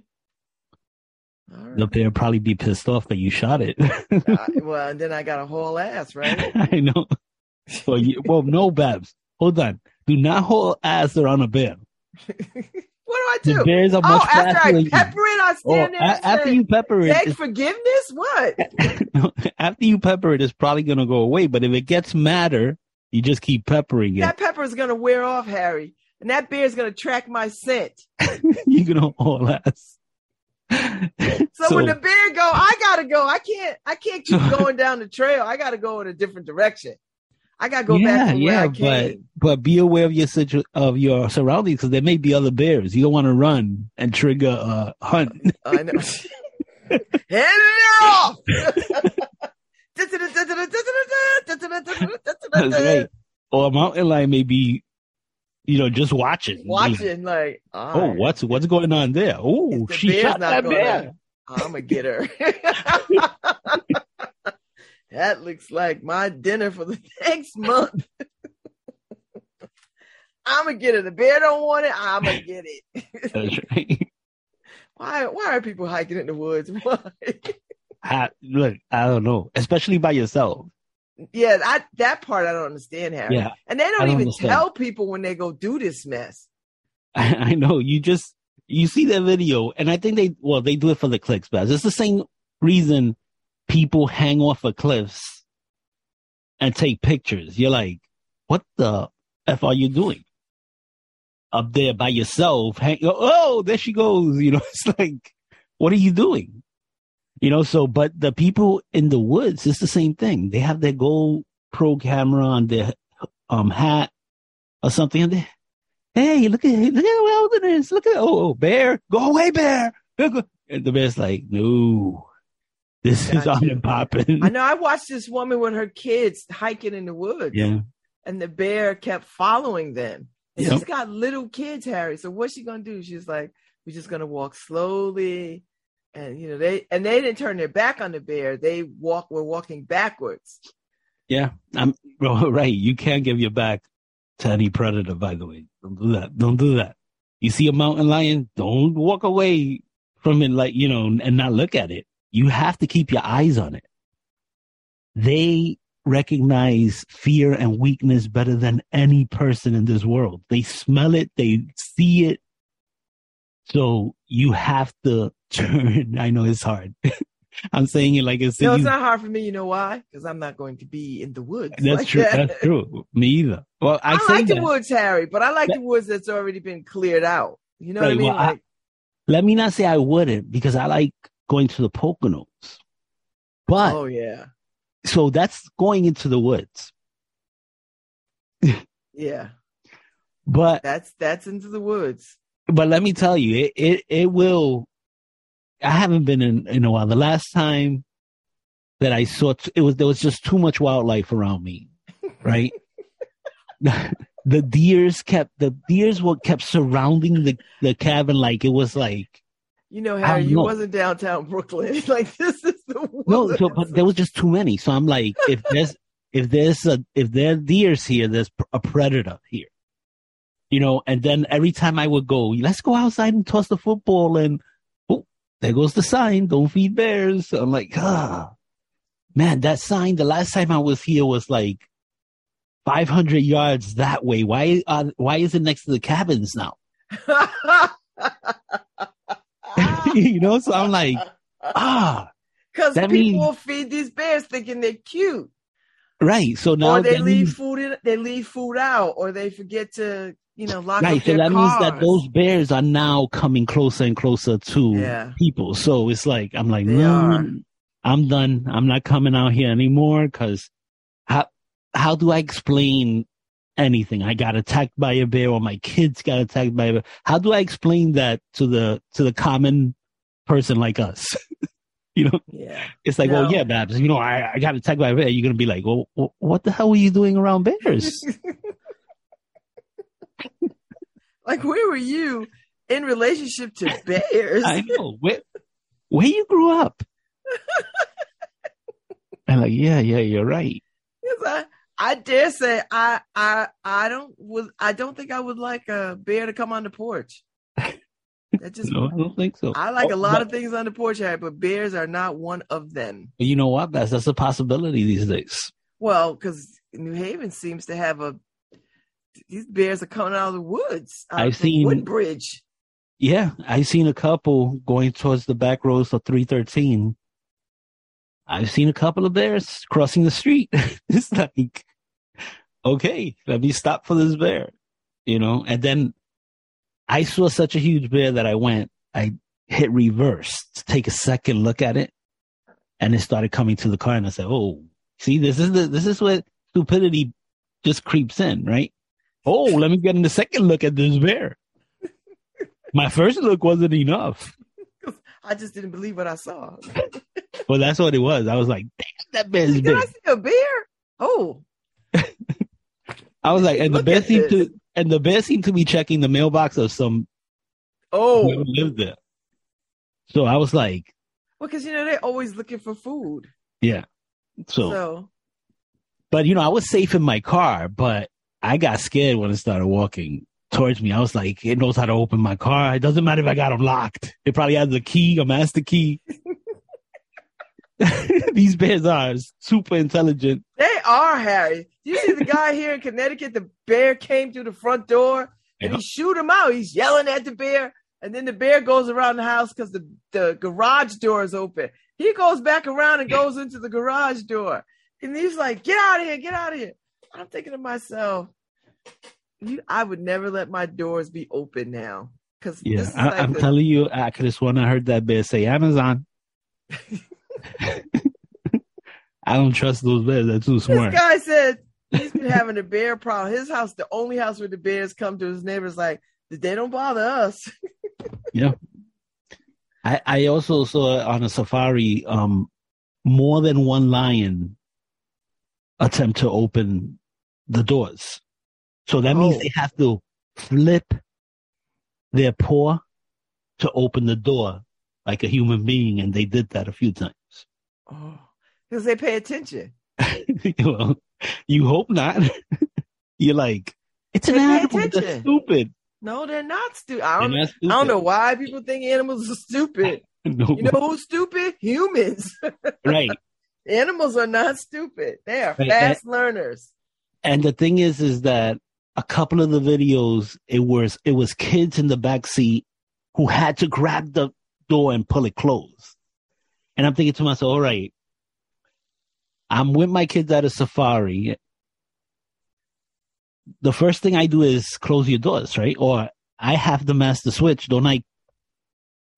Right. The bear probably be pissed off that you shot it. uh, well, and then I got a whole ass, right? I know. Well, you, well, no, Babs. Hold on. Do not hold ass around a bear. What do I do? The bears are oh, much after I pepper it, I oh, stand oh, there. A- after say, you pepper it, beg forgiveness. What? after you pepper it, it's probably gonna go away. But if it gets madder, you just keep peppering it. That pepper is gonna wear off, Harry, and that bear is gonna track my scent. You're gonna haul ass. so, so, when the bear go, I gotta go. I can't. I can't keep going down the trail. I gotta go in a different direction. I gotta go yeah, back to yeah, but but be aware of your situ- of your surroundings because there may be other bears. You don't want to run and trigger a hunt. Uh, I know. Hand it off. That's right. Or a mountain lion may be, you know, just watching. Watching, like, oh, right. what's what's going on there? Oh, she shot that bear. I'm gonna get her that looks like my dinner for the next month. I'm gonna get it. The bear don't want it. I'm gonna get it. That's right. why? Why are people hiking in the woods? Why? I, look, I don't know. Especially by yourself. Yeah, I, that part I don't understand, Harry. Yeah, and they don't, don't even understand. tell people when they go do this mess. I, I, know. You just you see that video, and I think they well they do it for the clicks, but it's the same reason people hang off of cliffs and take pictures. You're like, what the F are you doing? Up there by yourself. Hang- oh, there she goes. You know, it's like, what are you doing? You know, so but the people in the woods, it's the same thing. They have their GoPro camera on their um hat or something, and they, hey, look at look at the wilderness, look at oh, oh bear, go away, bear. And the bear's like, no, this is on and popping. I know. I watched this woman with her kids hiking in the woods. Yeah. And the bear kept following them. And Yep. she's got little kids, Harry. So what's she gonna do? She's like, we're just gonna walk slowly. And you know, they and they didn't turn their back on the bear. They walk were walking backwards. Yeah, I'm well, right. You can't give your back to any predator. By the way, don't do that. Don't do that. You see a mountain lion, don't walk away from it, like you know, and not look at it. You have to keep your eyes on it. They recognize fear and weakness better than any person in this world. They smell it, they see it. So you have to turn. I know it's hard. I'm saying it like it's No, it's you- not hard for me. You know why? Because I'm not going to be in the woods. That's like true. that. That's true. Me either. Well, I, I, like that. the woods, Harry, but I like That- the woods that's already been cleared out. You know what I mean? well, I- Let me not say I wouldn't because I like going to the Poconos. But oh yeah, so that's going into the woods. yeah. But That's that's into the woods. but let me tell you, it it, it will. I haven't been in in a while. The last time that I saw t- it was there was just too much wildlife around me, right? the deers kept the deers were kept surrounding the the cabin like it was like You know, how you know. wasn't downtown Brooklyn. like this is the woods. No, so, but there was just too many. So I'm like, if there's if there's a if there are deers here, there's a predator here. You know, and then every time I would go, let's go outside and toss the football, and oh, there goes the sign, don't feed bears. So I'm like, ah, man, that sign. The last time I was here was like 500 yards that way. Why uh, why is it next to the cabins now? you know, so I'm like, ah, Because people means- will feed these bears thinking they're cute. right. So now or they leave means- food in they leave food out or they forget to, you know, lock Right, up so that means that those bears are now coming closer and closer to Yeah. people. So it's like I'm like, no. I'm done. I'm not coming out here anymore because how how do I explain anything? I got attacked by a bear, or my kids got attacked by a bear. How do I explain that to the to the common person like us? you know, Yeah. it's like, No. well, yeah, Babs, you know, I, I got attacked by a bear. You're gonna be like, well, what the hell were you doing around bears? like where were you in relationship to bears? I know. Where where you grew up? I'm like, yeah, yeah, you're right. 'Cause I, I dare say I I I don't would I don't think I would like uh, a bear to come on the porch. That just No, I don't think so. I like a Oh, lot but- of things on the porch, but bears are not one of them. you know what? That's that's a possibility these days. Well, because New Haven seems to have a these bears are coming out of the woods. out I've seen- Woodbridge. Yeah, I've seen a couple going towards the back roads of 313. I've seen a couple of bears crossing the street. it's like, okay, let me stop for this bear, you know. And then I saw such a huge bear that I went, I hit reverse to take a second look at it, and it started coming to the car, and I said, "Oh, see, this is the this is what stupidity just creeps in, right? Oh, let me get in the second look at this bear." My first look wasn't enough. I just didn't believe what I saw. Well, that's what it was. I was like, damn, that bear is Did big. I see a bear? Oh, I was like, and the best bear seemed this. to, and the bear seemed to be checking the mailbox of some oh. lived there. So I was like, Well, because you know they're always looking for food. yeah. So, So but you know, I was safe in my car, but I got scared when it started walking towards me. I was like, it knows how to open my car. It doesn't matter if I got them locked. It probably has a key, a master key. These bears are super intelligent. they are Harry. You see the guy here in Connecticut? The bear came through the front door and he shoot him out. He's yelling at the bear, and then the bear goes around the house because the the garage door is open. He goes back around and goes into the garage door, and he's like, "Get out of here! Get out of here!" I'm thinking to myself, you, I would never let my doors be open now because Yeah, I, like I'm the- telling you, I could have sworn I heard that bear say Amazon. I don't trust those bears. They're too smart. This guy said he's been having a bear problem. His house, the only house where the bears come to his neighbors, like they don't bother us. yeah. I, I also saw on a safari um, more than one lion attempt to open the doors. So that means Oh. they have to flip their paw to open the door like a human being, and they did that a few times. Oh, because they pay attention. well, you hope not. You're like, it's an animal. They're stupid. No, they're not stupid. I don't. I don't know why people think animals are stupid. No, You know who's stupid? Humans. right. Animals are not stupid. They are Right, fast learners. And the thing is, is that a couple of the videos, it was it was kids in the back seat who had to grab the door and pull it closed. And I'm thinking to myself, all right, I'm with my kids at a safari. The first thing I do is close your doors, right? Or I have the master switch. Don't I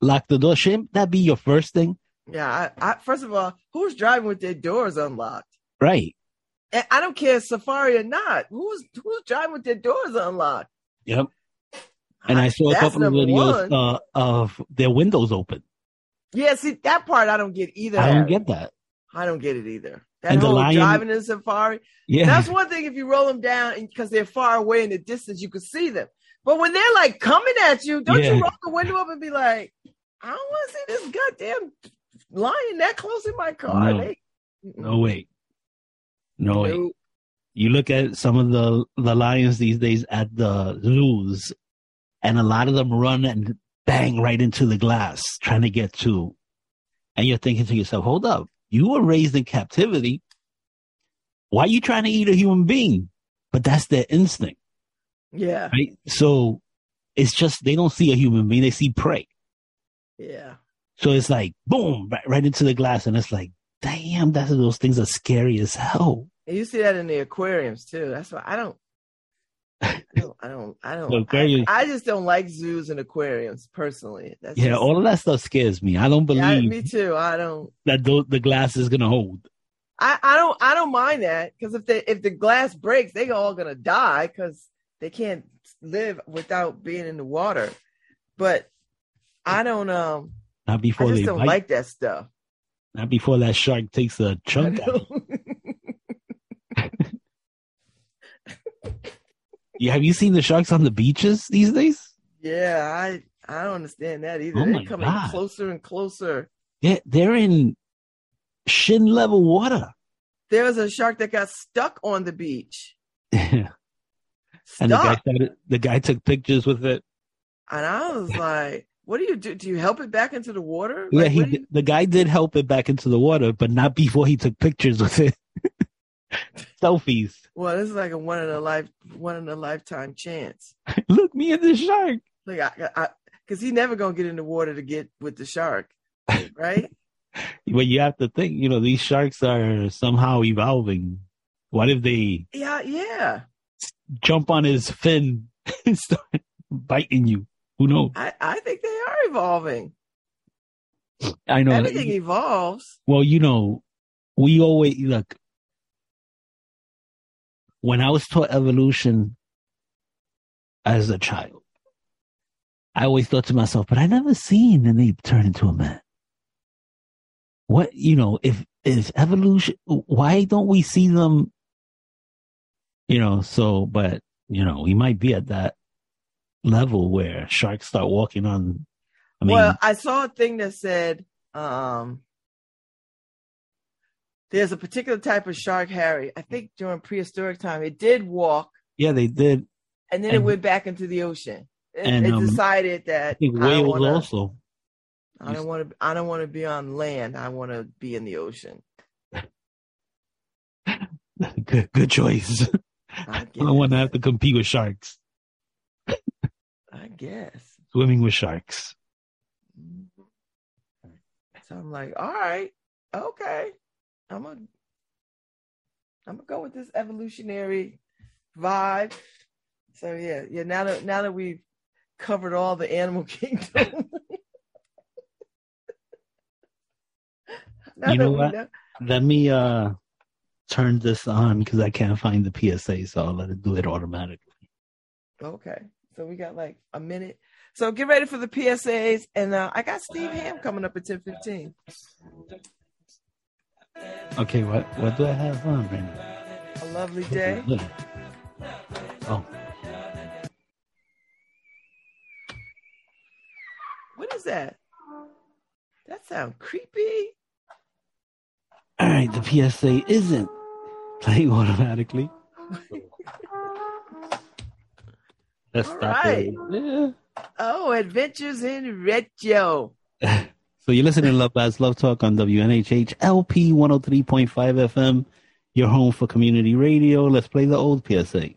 lock the door? Shouldn't that be your first thing? Yeah. I, I, first of all, who's driving with their doors unlocked? Right. And I don't care Safari or not. Who's who's driving with their doors unlocked? Yep. And I saw a That's couple of videos uh, of their windows open. Yeah, see that part I don't get either. I don't get that. I don't get it either. That And the whole lion- driving in Safari. Yeah. That's one thing if you roll them down because they're far away in the distance, you can see them. But when they're like coming at you, don't Yeah. you roll the window up and be like, I don't want to see this goddamn lion that close in my car. No. They- No way. No way. You look at some of the the lions these days at the zoos, and a lot of them run and bang right into the glass trying to get to. And you're thinking to yourself, hold up, you were raised in captivity. Why are you trying to eat a human being? But that's their instinct, Yeah, right? So it's just they don't see a human being, they see prey. yeah. So it's like boom, right, right into the glass, and it's like, damn, that's those things are scary as hell. And you see that in the aquariums too. That's why I don't. I don't. I don't. I, don't The I, I just don't like zoos and aquariums personally. That's Yeah, just- all of that stuff scares me. I don't believe Yeah, me too. I don't. that tho- the glass is gonna hold. I, I don't. I don't mind that because if they if the glass breaks, they all gonna die because they can't live without being in the water. But I don't. Um. Not I before just they don't bite. like that stuff. Not before that shark takes a chunk out. Yeah, have you seen the sharks on the beaches these days? yeah, I I don't understand that either. Oh They're coming God. closer and closer. They're, they're in shin level water. There was a shark that got stuck on the beach. and the guy started, the guy took pictures with it. And I was like, what do you do? Do you help it back into the water? Yeah, he you- the guy did help it back into the water, but not before he took pictures with it. Selfies. well, this is like a one in a life, one in a lifetime chance. Look, me and the shark. Like I, I, because he never gonna get in the water to get with the shark, right? But you have to think, you know, these sharks are somehow evolving. What if they yeah, yeah. jump on his fin and start biting you? Who knows? I, I think they are evolving. I know. Everything evolves. Well, you know, we always look. When I was taught evolution as a child, I always thought to myself, but I never seen an ape turn into a man. What you know, if if evolution, why don't we see them? You know, so but you know, we might be at that level where sharks start walking on. I mean, well, I saw a thing that said, um, there's a particular type of shark, Harry. I think during prehistoric time, it did walk yeah, they did. and then it went back into the ocean. It, and, it um, decided that I think whales wanna- also. I don't want to. I don't want to be on land. I want to be in the ocean. Good, good choice. I I don't want to have to compete with sharks. I guess. Swimming with sharks. So I'm like, all right, okay. I'm gonna. I'm gonna go with this evolutionary vibe. So yeah, yeah. Now that now that we've covered all the animal kingdom, Now You know what? know- Let me uh turn this on because I can't find the PSA, so I'll let it do it automatically. Okay. So we got like a minute. So get ready for the PSAs. And uh, I got Steve Ham coming up at 1015. Okay, what what do I have on right now? A lovely day. Oh, What is that? That sounds creepy. all right. The PSA isn't playing automatically. Let's All stop right. it. Yeah. Oh, Adventures in Retro. So you're listening to Love Baz Love Talk on WNHH LP 103.5 FM, your home for community radio. Let's play the old PSA.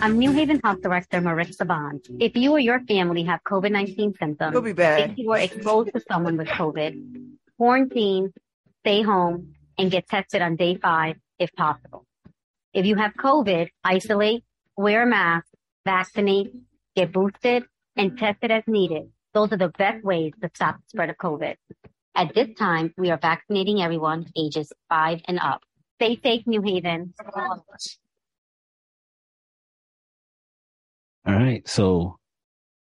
I'm New Haven Health Director Maritza Bond. If you or your family have COVID-19 symptoms, We'll be back. if you were exposed to someone with COVID, quarantine, stay home, and get tested on day five if possible. If you have COVID, isolate, wear a mask, vaccinate, get boosted, and test it as needed. Those are the best ways to stop the spread of COVID. At this time, we are vaccinating everyone ages five and up. Stay safe, New Haven. All right. So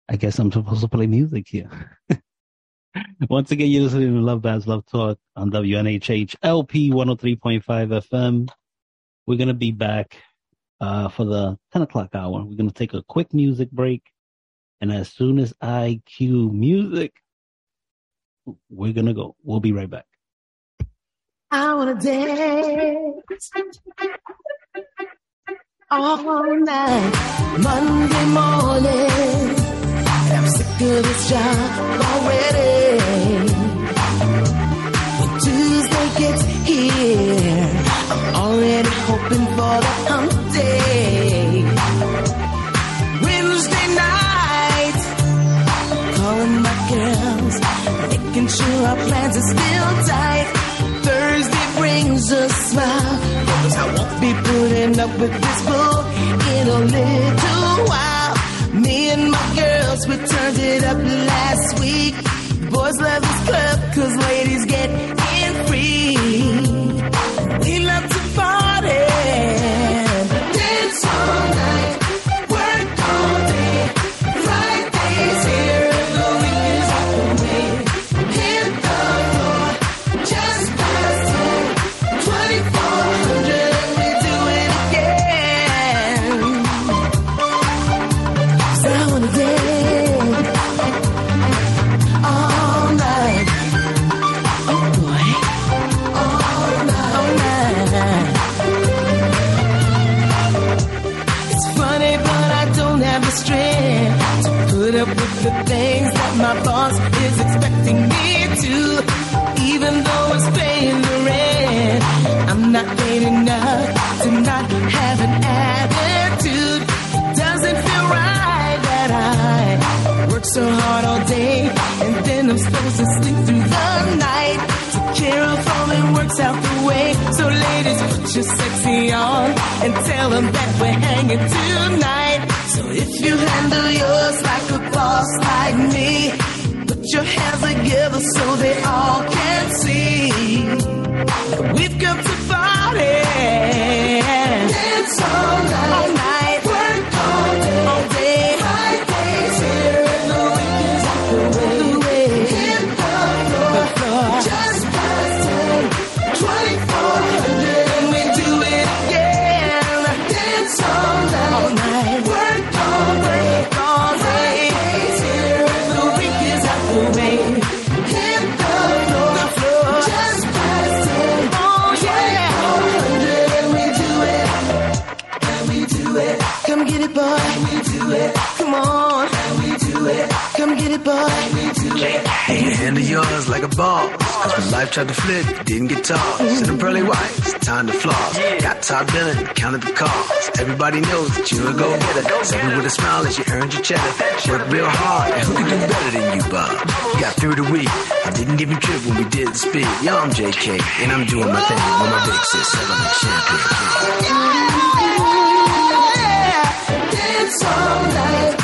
I guess I'm supposed to play music here. Once again, you're listening to Love Baz Love Talk on WNHH LP 103.5 FM. We're going to be back uh, for the 10 o'clock hour. We're going to take a quick music break. And as soon as I cue music, we're going to go. We'll be right back. I want to dance all night, Monday morning. I'm sick of this job already. Our plans are still tight. Thursday brings a smile, I won't be putting up with this bull in a little while. Me and my girls, we turned it up last week. Boys love this club, cause ladies get my boss is expecting me to. Even though it's paying the rent, I'm not paid enough to not have an attitude. It doesn't feel right that I work so hard all day and then I'm supposed to sleep through the night. So Carol Froman works out the way. So ladies, put your sexy on and tell them that we're hanging tonight. So if you handle yours like a boss like me, put your hands together so they all can see. We've come to party. Dance all night. Cause tried to flip, didn't get tossed. Sit them pearly whites, time to floss. Got top billing, counted the cost. Everybody knows that you're a go-getter. Second with a smile as you earned your cheddar. Work real hard, and who could do better than you, Bob? You got through the week. I didn't even trip when we did the speed. Yo, I'm JK, and I'm doing my thing with my big sis, selling that champagne. Dance all night,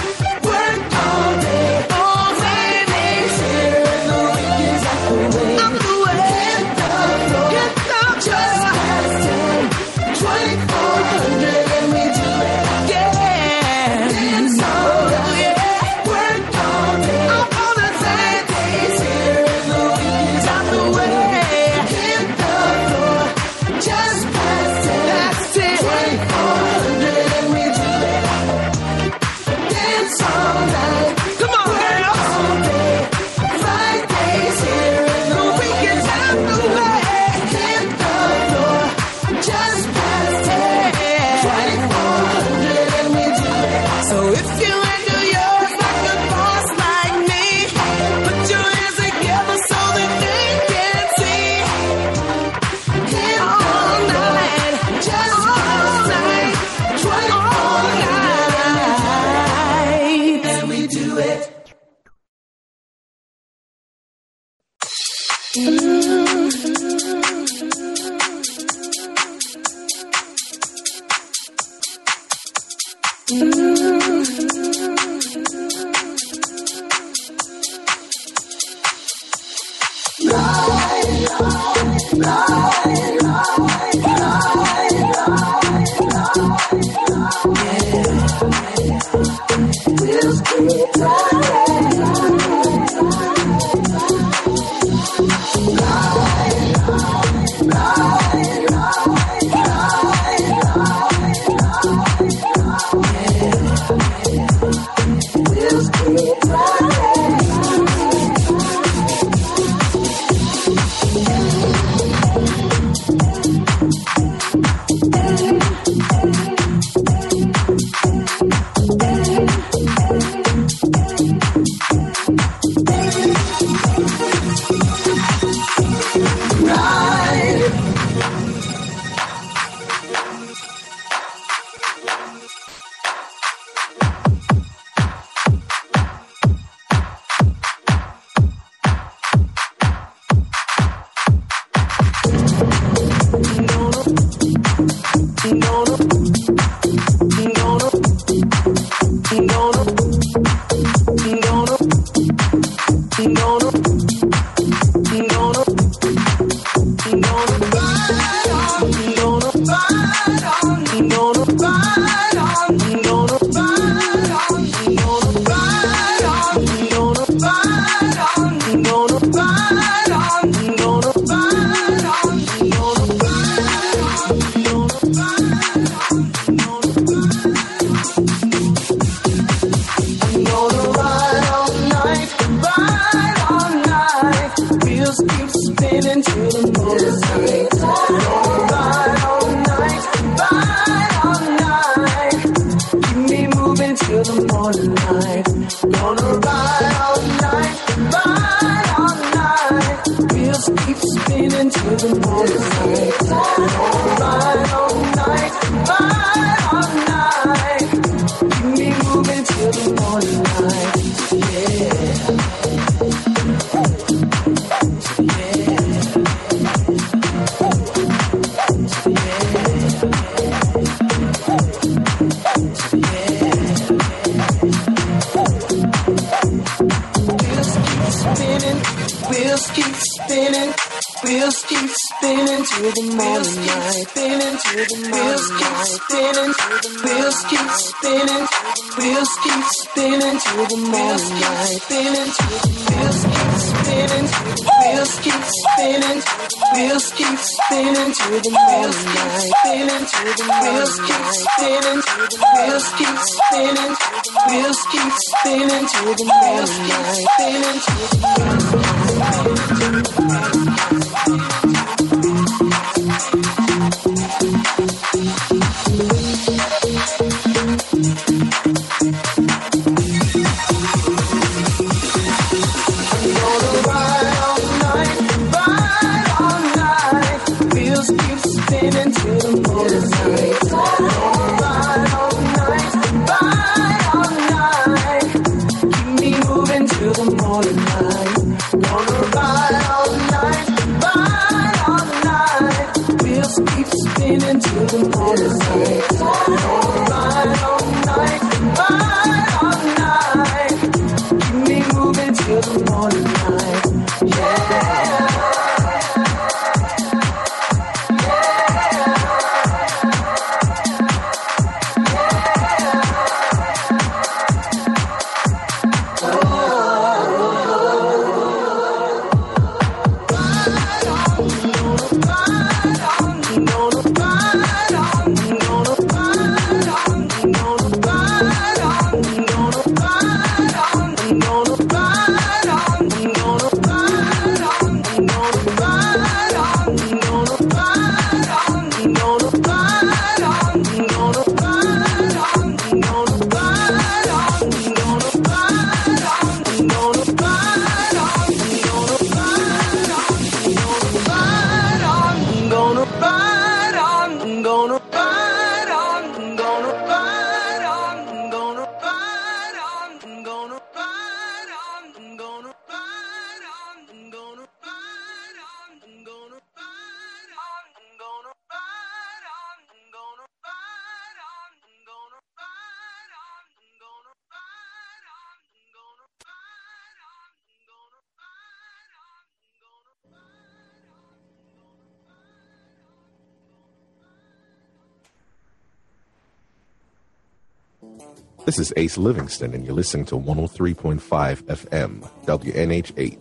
This is Ace Livingston, and you're listening to 103.5 FM, WNHH.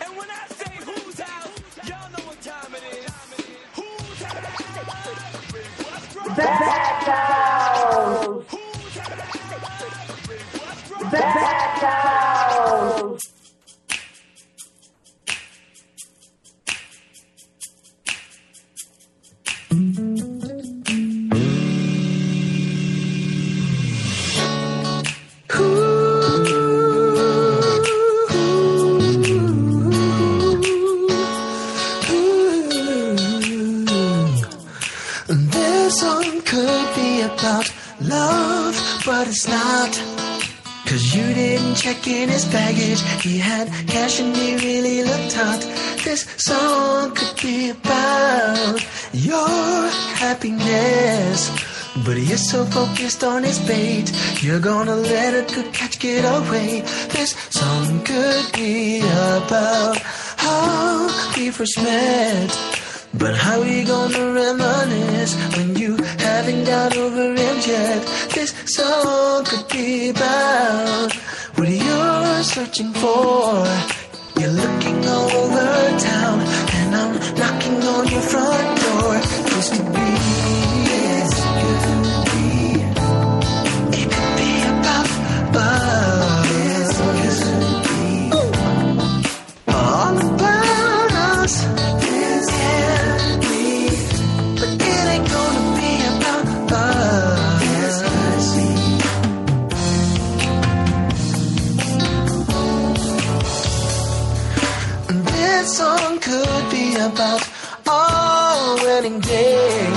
And when He had cash and he really looked hot. This song could be about your happiness. But he is so focused on his bait, you're gonna let a good catch get away. This song could be about how we first met. But how are we gonna reminisce when you haven't got over him yet? This song could be about what searching for. You're looking all over town, and I'm knocking on your front door. This could be, This song could be about our wedding day.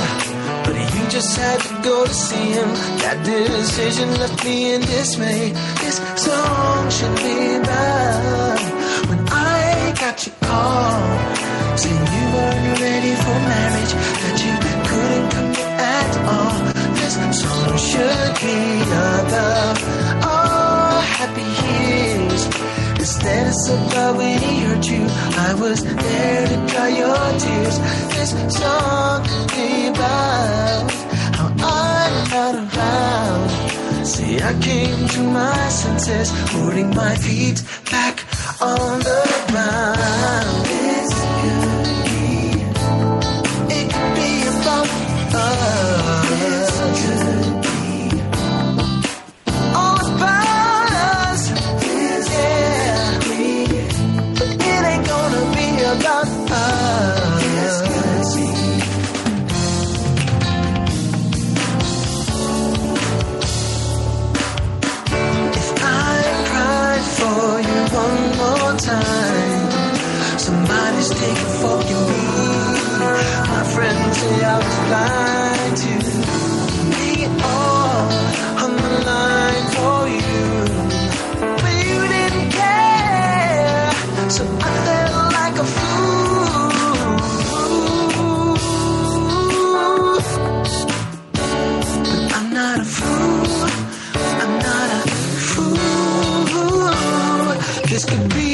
But you just had to go to see him. That decision left me in dismay. This song should be about when I got your call. Saying you weren't ready for marriage, that you couldn't commit at all. This song should be about our happy years. Instead of about when he hurt you, I was there to dry your tears. This song be about how I'm not around. See, I came to my senses, putting my feet back on the ground. I was blind to be all on the line for you. But you didn't care, so I felt like a fool. But I'm not a fool. I'm not a fool. This could be.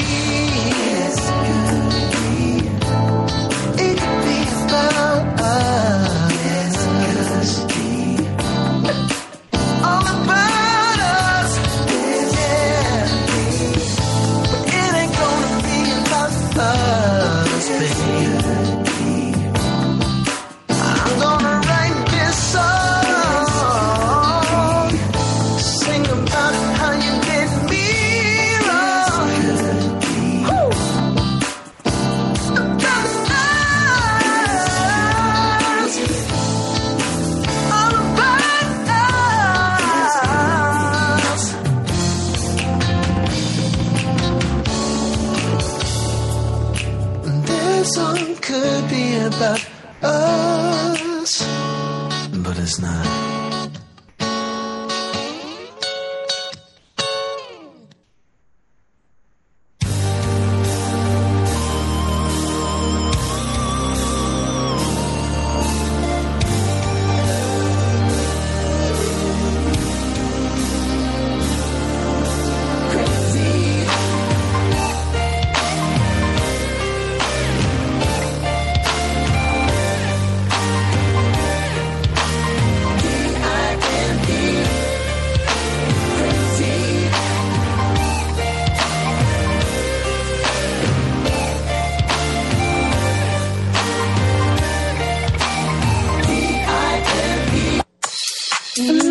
Mm-hmm.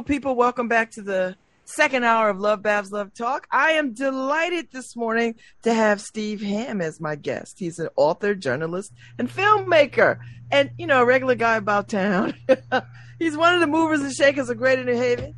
Beautiful people. Welcome back to the second hour of Love Babs Love Talk. I am delighted this morning to have Steve Hamm as my guest. He's an author, journalist, and filmmaker, and you know, a regular guy about town. He's one of the movers and shakers of Greater New Haven,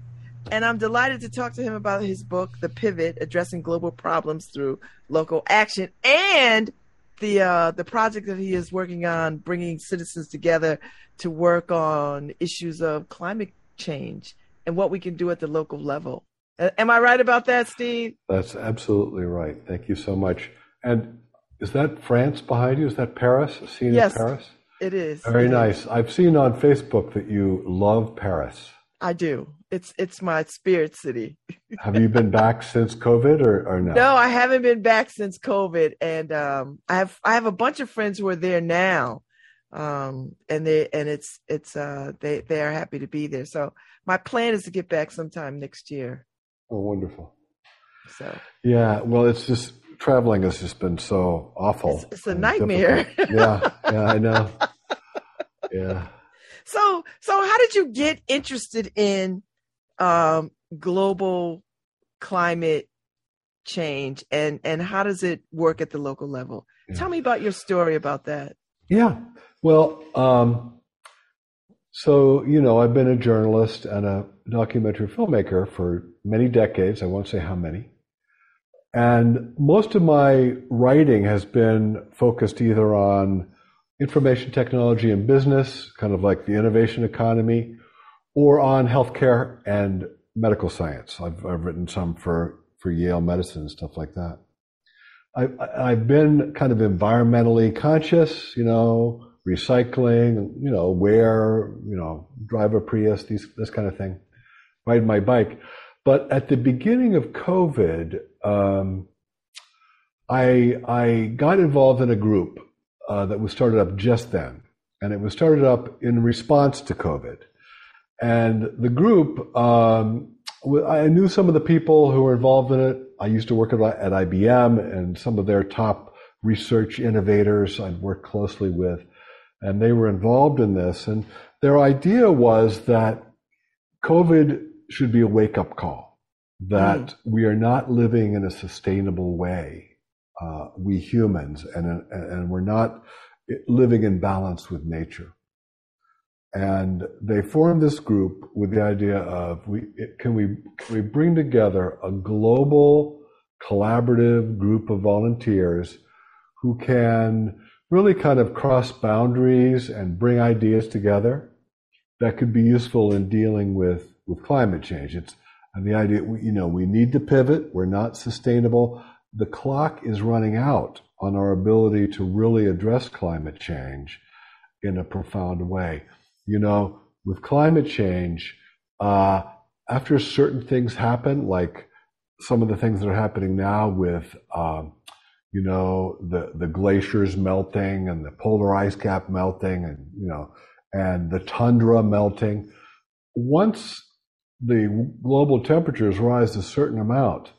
and I'm delighted to talk to him about his book, The Pivot: Addressing Global Problems Through Local Action, and the uh, the project that he is working on, bringing citizens together to work on issues of climate change and what we can do at the local level. Am I right about that, Steve? That's absolutely right. Thank you so much. And is that France behind you? Is that Paris? A scene Yes. in Paris? It is Very It is. nice. I've seen on Facebook that you love Paris. I do. It's it's my spirit city. Have you been back since COVID or, or no? No, I haven't been back since COVID, and um, I have I have a bunch of friends who are there now, um, and they and it's it's uh, they they are happy to be there. So my plan is to get back sometime next year. Oh, wonderful. So Yeah, well, it's just traveling has just been so awful. It's- it's a nightmare. yeah, yeah, I know. Yeah. so so how did you get interested in um, global climate change, and and how does it work at the local level? Yeah. Tell me about your story about that. Yeah. Well, um, so, you know, I've been a journalist and a documentary filmmaker for many decades. I won't say how many. And most of my writing has been focused either on information technology and business, kind of like the innovation economy, or on healthcare and medical science. I've, I've written some for, for Yale Medicine and stuff like that. I, I've been kind of environmentally conscious, you know, recycling, you know, wear, you know, drive a Prius, these, this kind of thing, ride my bike. But at the beginning of COVID, um, I, I got involved in a group uh, that was started up just then. And it was started up in response to COVID. And the group, um, I knew some of the people who were involved in it. I used to work at, at IBM and some of their top research innovators I'd worked closely with. And they were involved in this. And their idea was that COVID should be a wake up call, that we are not living in a sustainable way, uh, we humans, and, and we're not living in balance with nature. And they formed this group with the idea of we can we can we bring together a global collaborative group of volunteers who can really kind of cross boundaries and bring ideas together that could be useful in dealing with with climate change. It's and the idea you know we need to pivot. We're not sustainable. The clock is running out on our ability to really address climate change in a profound way. You know, with climate change, uh, after certain things happen, like some of the things that are happening now with, um, you know, the the glaciers melting and the polar ice cap melting, and you know, and the tundra melting. Once the global temperatures rise a certain amount,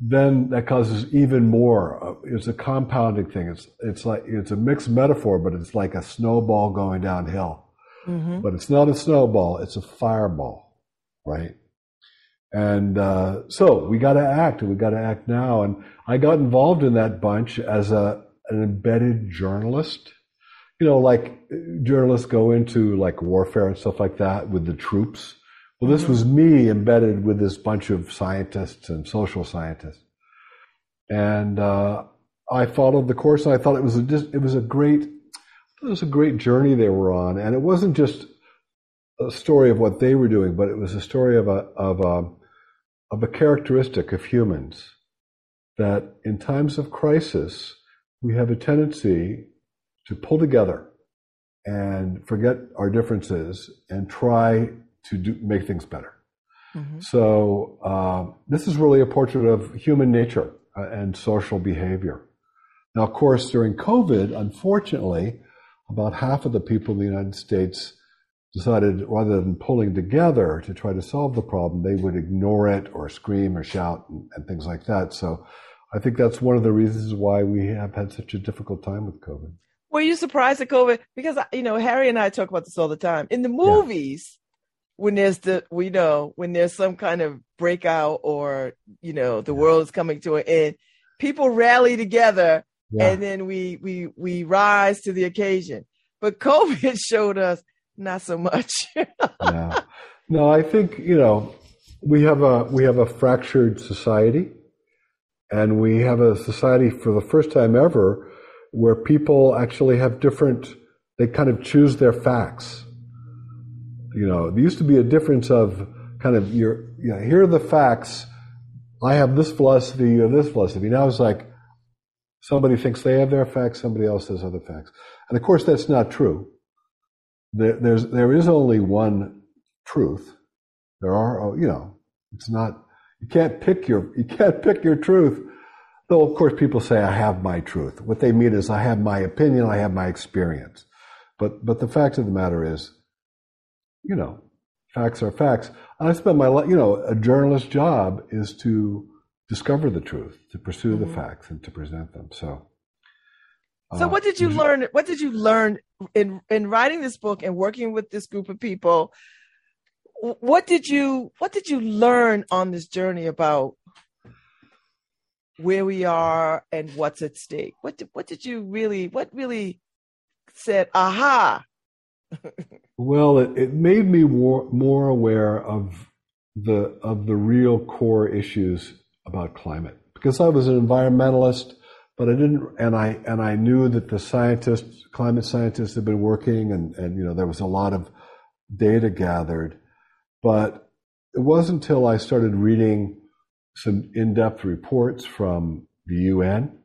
then that causes even more. It's a compounding thing. It's it's like it's a mixed metaphor, but it's like a snowball going downhill. Mm-hmm. But it's not a snowball; it's a fireball, right? And uh, so we got to act, and we got to act now. And I got involved in that bunch as a an embedded journalist. You know, like journalists go into like warfare and stuff like that with the troops. Well, this was me embedded with this bunch of scientists and social scientists, and uh, I followed the course. And I thought it was a it was a great it was a great journey they were on, and it wasn't just a story of what they were doing, but it was a story of a of a of a characteristic of humans that in times of crisis we have a tendency to pull together and forget our differences and try to do, make things better. Mm-hmm. So uh, this is really a portrait of human nature uh, and social behavior. Now, of course, during COVID, unfortunately, about half of the people in the United States decided rather than pulling together to try to solve the problem, they would ignore it or scream or shout and, and things like that. So I think that's one of the reasons why we have had such a difficult time with COVID. Were you surprised at COVID? Because you know Harry and I talk about this all the time. In the movies, when there's the we know when there's some kind of breakout or you know the world is coming to an end, people rally together Yeah. and then we we we rise to the occasion. But COVID showed us not so much. yeah. No, I think you know we have a we have a fractured society, and we have a society for the first time ever where people actually have different. They kind of choose their facts. You know, there used to be a difference of kind of your. You know, here are the facts. I have this philosophy, you have this philosophy. Now it's like somebody thinks they have their facts, somebody else has other facts, and of course that's not true there, there's there is only one truth. There are, oh, you know, it's not. You can't pick your you can't pick your truth. Though of course people say I have my truth. What they mean is I have my opinion, I have my experience. But but the fact of the matter is, you know, facts are facts. And I spend my life, you know, a journalist's job is to discover the truth, to pursue the Mhm. facts, and to present them. So. So uh, what did you learn? What did you learn in in writing this book and working with this group of people? What did you what did you learn on this journey about where we are and what's at stake? What did, what did you really what really said aha? Well, it, it made me more, more aware of the of the real core issues about climate because I was an environmentalist, but I didn't, and I and I knew that the scientists, climate scientists, had been working, and and you know there was a lot of data gathered, but it wasn't until I started reading some in-depth reports from the UN.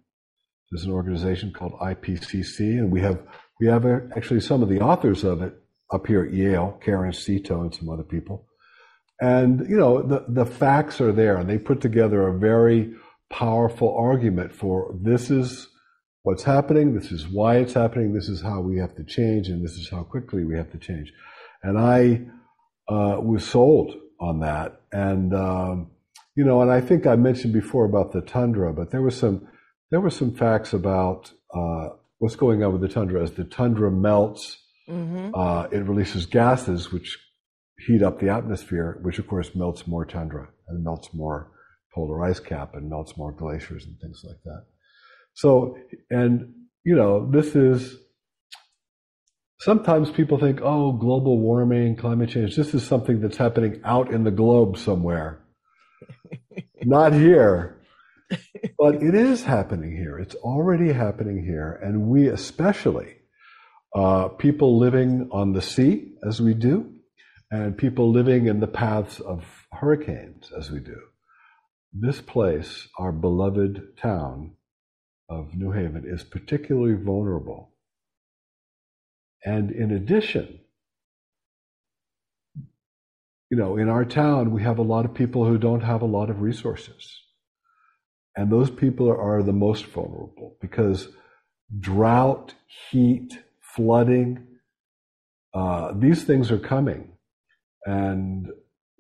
There's an organization called IPCC, and we have we have actually some of the authors of it up here at Yale, Karen Seto and some other people. And, you know, the, the facts are there and they put together a very powerful argument for this is what's happening, this is why it's happening, this is how we have to change, and this is how quickly we have to change. And I uh, was sold on that. And, um, you know, and I think I mentioned before about the tundra, but there was some, there were some facts about uh, what's going on with the tundra as the tundra melts hmm uh, it releases gases which heat up the atmosphere, which of course melts more tundra and melts more polar ice cap and melts more glaciers and things like that. So, and you know, this is sometimes people think, oh, global warming, climate change, this is something that's happening out in the globe somewhere. Not here. But it is happening here. It's already happening here. And we especially, uh, people living on the sea, as we do, and people living in the paths of hurricanes, as we do. This place, our beloved town of New Haven, is particularly vulnerable. And in addition, you know, in our town, we have a lot of people who don't have a lot of resources. And those people are the most vulnerable because drought, heat, flooding, uh, these things are coming. And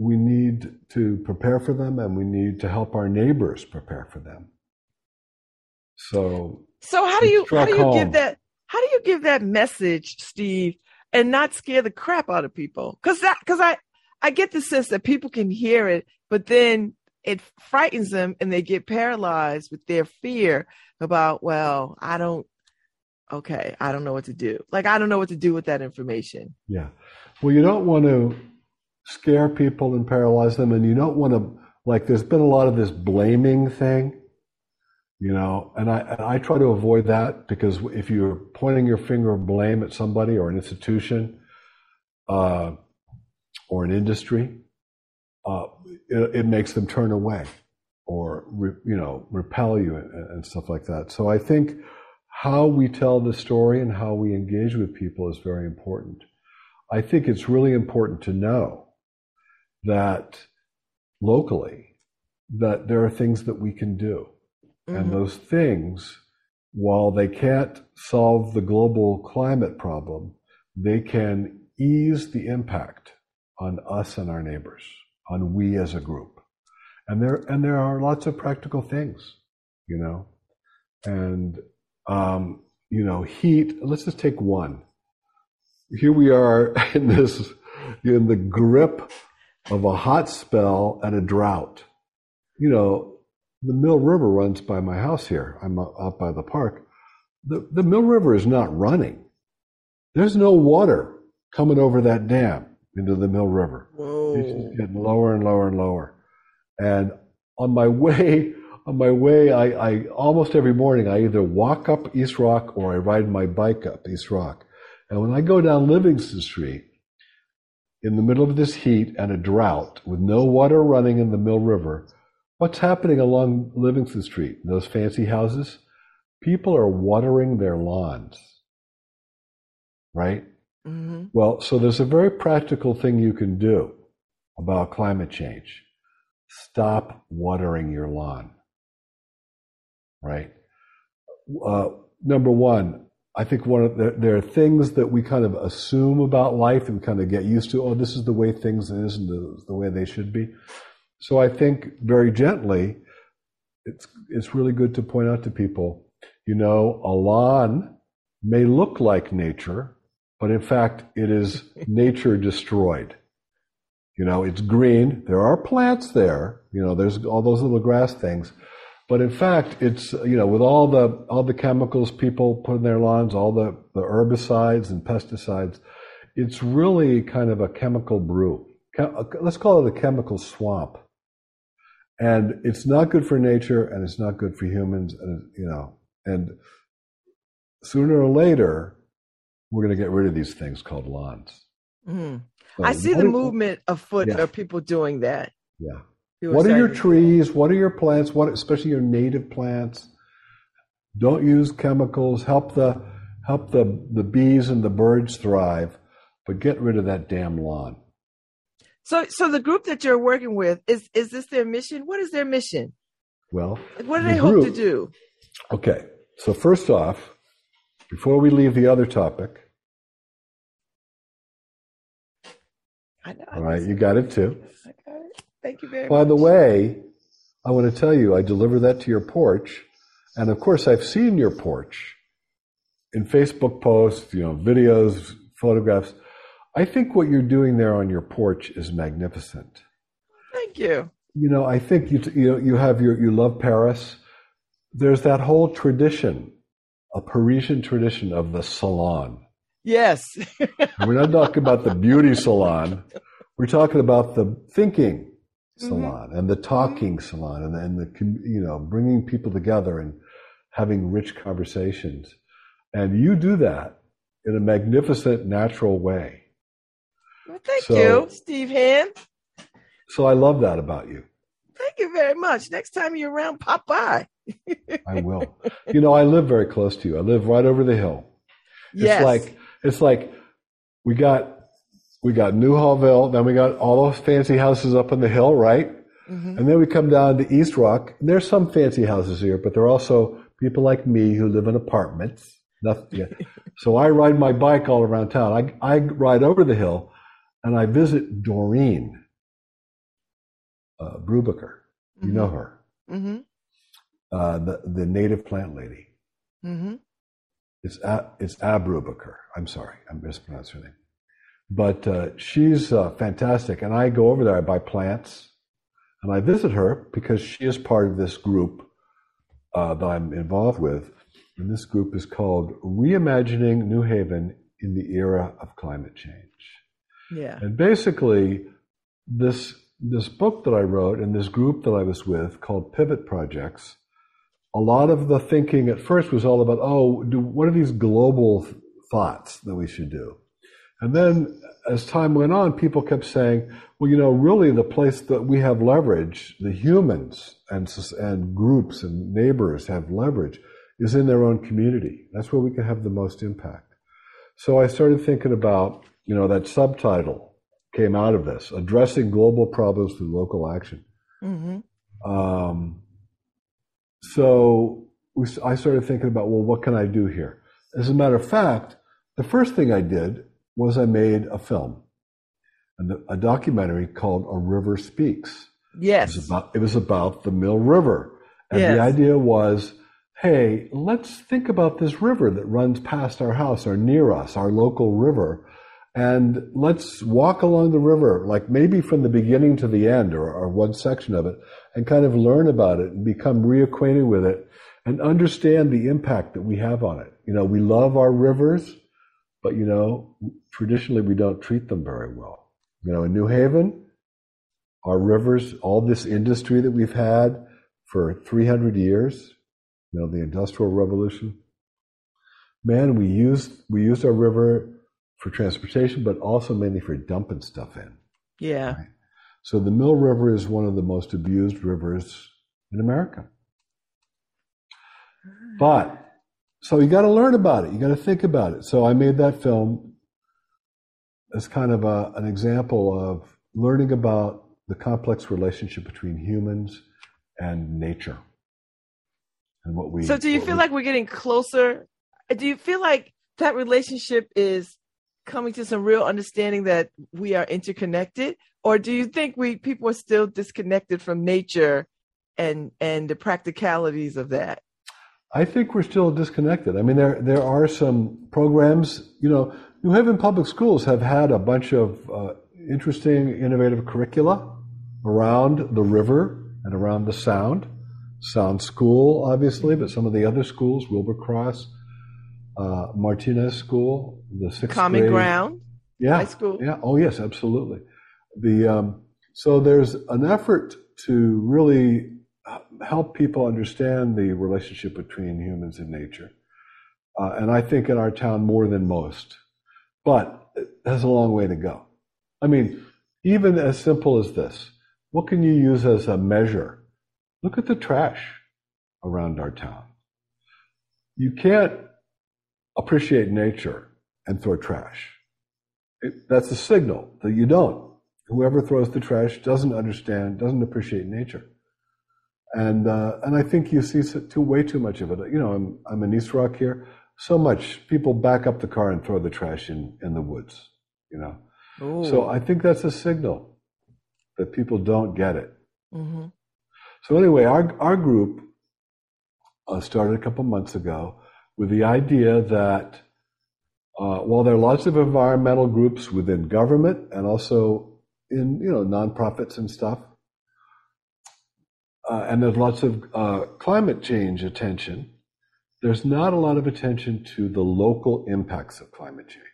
we need to prepare for them and we need to help our neighbors prepare for them. So, So how do you how do you home. give that how do you give that message, Steve, and not scare the crap out of people? Because that because I I get the sense that people can hear it, but then it frightens them and they get paralyzed with their fear about well I don't okay I don't know what to do like I don't know what to do with that information. yeah. Well, you don't want to scare people and paralyze them, and you don't want to, like, there's been a lot of this blaming thing, you know, and I, and I try to avoid that because if you're pointing your finger of blame at somebody or an institution uh, or an industry, uh, it, it makes them turn away or, re, you know, repel you and, and stuff like that. So I think how we tell the story and how we engage with people is very important. I think it's really important to know that locally that there are things that we can do. And Mhm. those things, while they can't solve the global climate problem, they can ease the impact on us and our neighbors, on we as a group. And there and there are lots of practical things, you know. And um, you know, heat. Let's just take one. Here we are in this, in the grip of a hot spell and a drought. You know, the Mill River runs by my house here. I'm out by the park. The, the Mill River is not running. There's no water coming over that dam into the Mill River. It's Whoa. just getting lower and lower and lower. And on my way, on my way, I, I almost every morning I either walk up East Rock or I ride my bike up East Rock. And when I go down Livingston Street, in the middle of this heat and a drought, with no water running in the Mill River, what's happening along Livingston Street? Those fancy houses, people are watering their lawns, right? hmm Well, so there's a very practical thing you can do about climate change. Stop watering your lawn. Right? Uh, number one, I think one of the, there are things that we kind of assume about life and kind of get used to. Oh, this is the way things is and the, the way they should be. So I think very gently, it's it's really good to point out to people, you know, a lawn may look like nature, but in fact, it is nature destroyed. You know, it's green. There are plants there. You know, there's all those little grass things. But in fact, it's, you know, with all the, all the chemicals people put in their lawns, all the, the herbicides and pesticides, it's really kind of a chemical brew. Let's call it a chemical swamp. And it's not good for nature and it's not good for humans. And, you know, and sooner or later, we're going to get rid of these things called lawns. hmm So I see the movement afoot Yeah. of people doing that. Yeah. What are your trees? What are your plants? What, especially your native plants? Don't use chemicals. Help the help the the bees and the birds thrive, but get rid of that damn lawn. So, so the group that you're working with is is this their mission? What is their mission? Well, What do The they hope to do? okay. So first off, before we leave the other topic, I know. all right, you got it too. I got it. Thank you very By much. By the way, I want to tell you, I deliver that to your porch, and of course, I've seen your porch in Facebook posts, you know, videos, photographs. I think what you're doing there on your porch is magnificent. Thank you. You know, I think you you you have your you love Paris. There's that whole tradition, a Parisian tradition of the salon. Yes. We're not talking about the beauty salon. We're talking about the thinking Mm-hmm. salon and the talking salon and, and the you know bringing people together and having rich conversations. And you do that in a magnificent, natural way. Well, thank So- you, Steve Hamm. So I love that about you. Thank you very much. Next time you're around, pop by. I will. you know, I live very close to you. I live right over the hill. It's Yes. like it's like we got we got Newhallville, then we got all those fancy houses up on the hill, right? Mhm. And then we come down to East Rock. There's some fancy houses here, but there are also people like me who live in apartments. Nothing. So I ride my bike all around town. I I ride over the hill, and I visit Doreen uh, Brubaker. You know her, Mm-hmm. uh, the the native plant lady. Mm-hmm. It's A, it's Ab Brubaker. I'm sorry, I mispronounced her name, but uh, she's uh, fantastic. And I go over there. I buy plants, and I visit her because she is part of this group uh, that I'm involved with. And this group is called Reimagining New Haven in the Era of Climate Change. Yeah. And basically, this this book that I wrote and this group that I was with called Pivot Projects, a lot of the thinking at first was all about, oh, do, what are these global th- thoughts that we should do? And then as time went on, people kept saying, well, you know, really the place that we have leverage, the humans and, and groups and neighbors have leverage, is in their own community. That's where we can have the most impact. So I started thinking about, you know, that subtitle came out of this, addressing global problems through local action. Mm-hmm. Um, so we, I started thinking about, well, what can I do here? As a matter of fact, the first thing I did was I made a film, and a documentary called A River Speaks. It Yes. was about, it was about the Mill River. And Yes. the idea was, hey, let's think about this river that runs past our house or near us, our local river, and let's walk along the river, like maybe from the beginning to the end or, or one section of it, and kind of learn about it and become reacquainted with it and understand the impact that we have on it. You know, we love our rivers, but you know, traditionally we don't treat them very well. You know, in New Haven, our rivers, all this industry that we've had for 300 years, you know, the Industrial Revolution. Man, we used we used our river for transportation, but also mainly for dumping stuff in. Yeah. So the Mill River is one of the most abused rivers in America. But so you got to learn about it. You got to think about it. So I made that film as kind of a, an example of learning about the complex relationship between humans and nature and what we. So do you feel we- like we're getting closer? Do you feel like that relationship is coming to some real understanding that we are interconnected? Or do you think we people are still disconnected from nature and and the practicalities of that? I think we're still disconnected. I mean, there there are some programs. You know, New Haven Public Schools have had a bunch of uh, interesting, innovative curricula around the river and around the Sound. Sound School, obviously, but some of the other schools, Wilbur Cross, uh, Martinez School, the sixth Common grade. ground, yeah, high school. Yeah. Oh, yes, absolutely. The um, so there's an effort to really help people understand the relationship between humans and nature, uh, and I think in our town more than most. But it has a long way to go. I mean, even as simple as this, what can you use as a measure? Look at the trash around our town. You can't appreciate nature and throw trash. It, that's a signal that you don't. Whoever throws the trash doesn't understand, doesn't appreciate nature. And uh, and I think you see too, way too much of it. You know, I'm I'm in East Rock here. So much people back up the car and throw the trash in in the woods. You know, Ooh. so I think that's a signal that people don't get it. hmm So anyway, our our group uh, started a couple months ago with the idea that uh, while there are lots of environmental groups within government and also in you know nonprofits and stuff, uh, and there's lots of uh, climate change attention, there's not a lot of attention to the local impacts of climate change.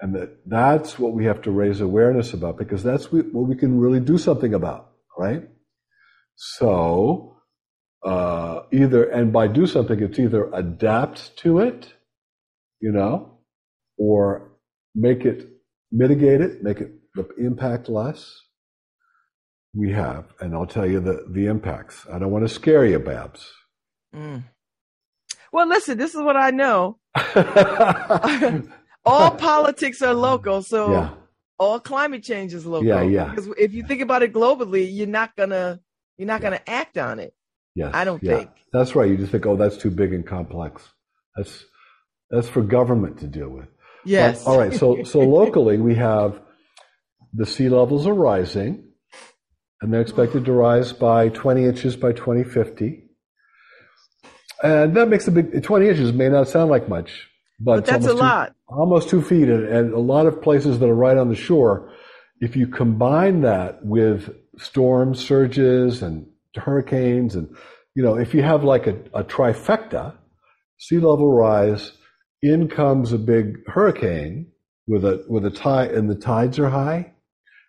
And that that's what we have to raise awareness about because that's what we can really do something about, right? So, uh, either, and by do something, it's either adapt to it, you know, or make it, mitigate it, make it the impact less. We have, and I'll tell you the, the impacts. I don't want to scare you, Babs. Mm. Well, listen, this is what I know. All politics are local, so yeah, all climate change is local. Yeah, yeah. Because if you think about it globally, you're not gonna you're not gonna act on it. yes. I don't yeah. think. That's right. You just think, oh, that's too big and complex. That's, that's for government to deal with. Yes. But, all right. So, so locally, we have the sea levels are rising, and they're expected to rise by 20 inches by 2050. And that makes a big. 20 inches may not sound like much, but, but it's that's a two- lot. almost two feet, and, and a lot of places that are right on the shore. If you combine that with storm surges and hurricanes, and you know, if you have like a, a trifecta, sea level rise, in comes a big hurricane with a with a tide, and the tides are high,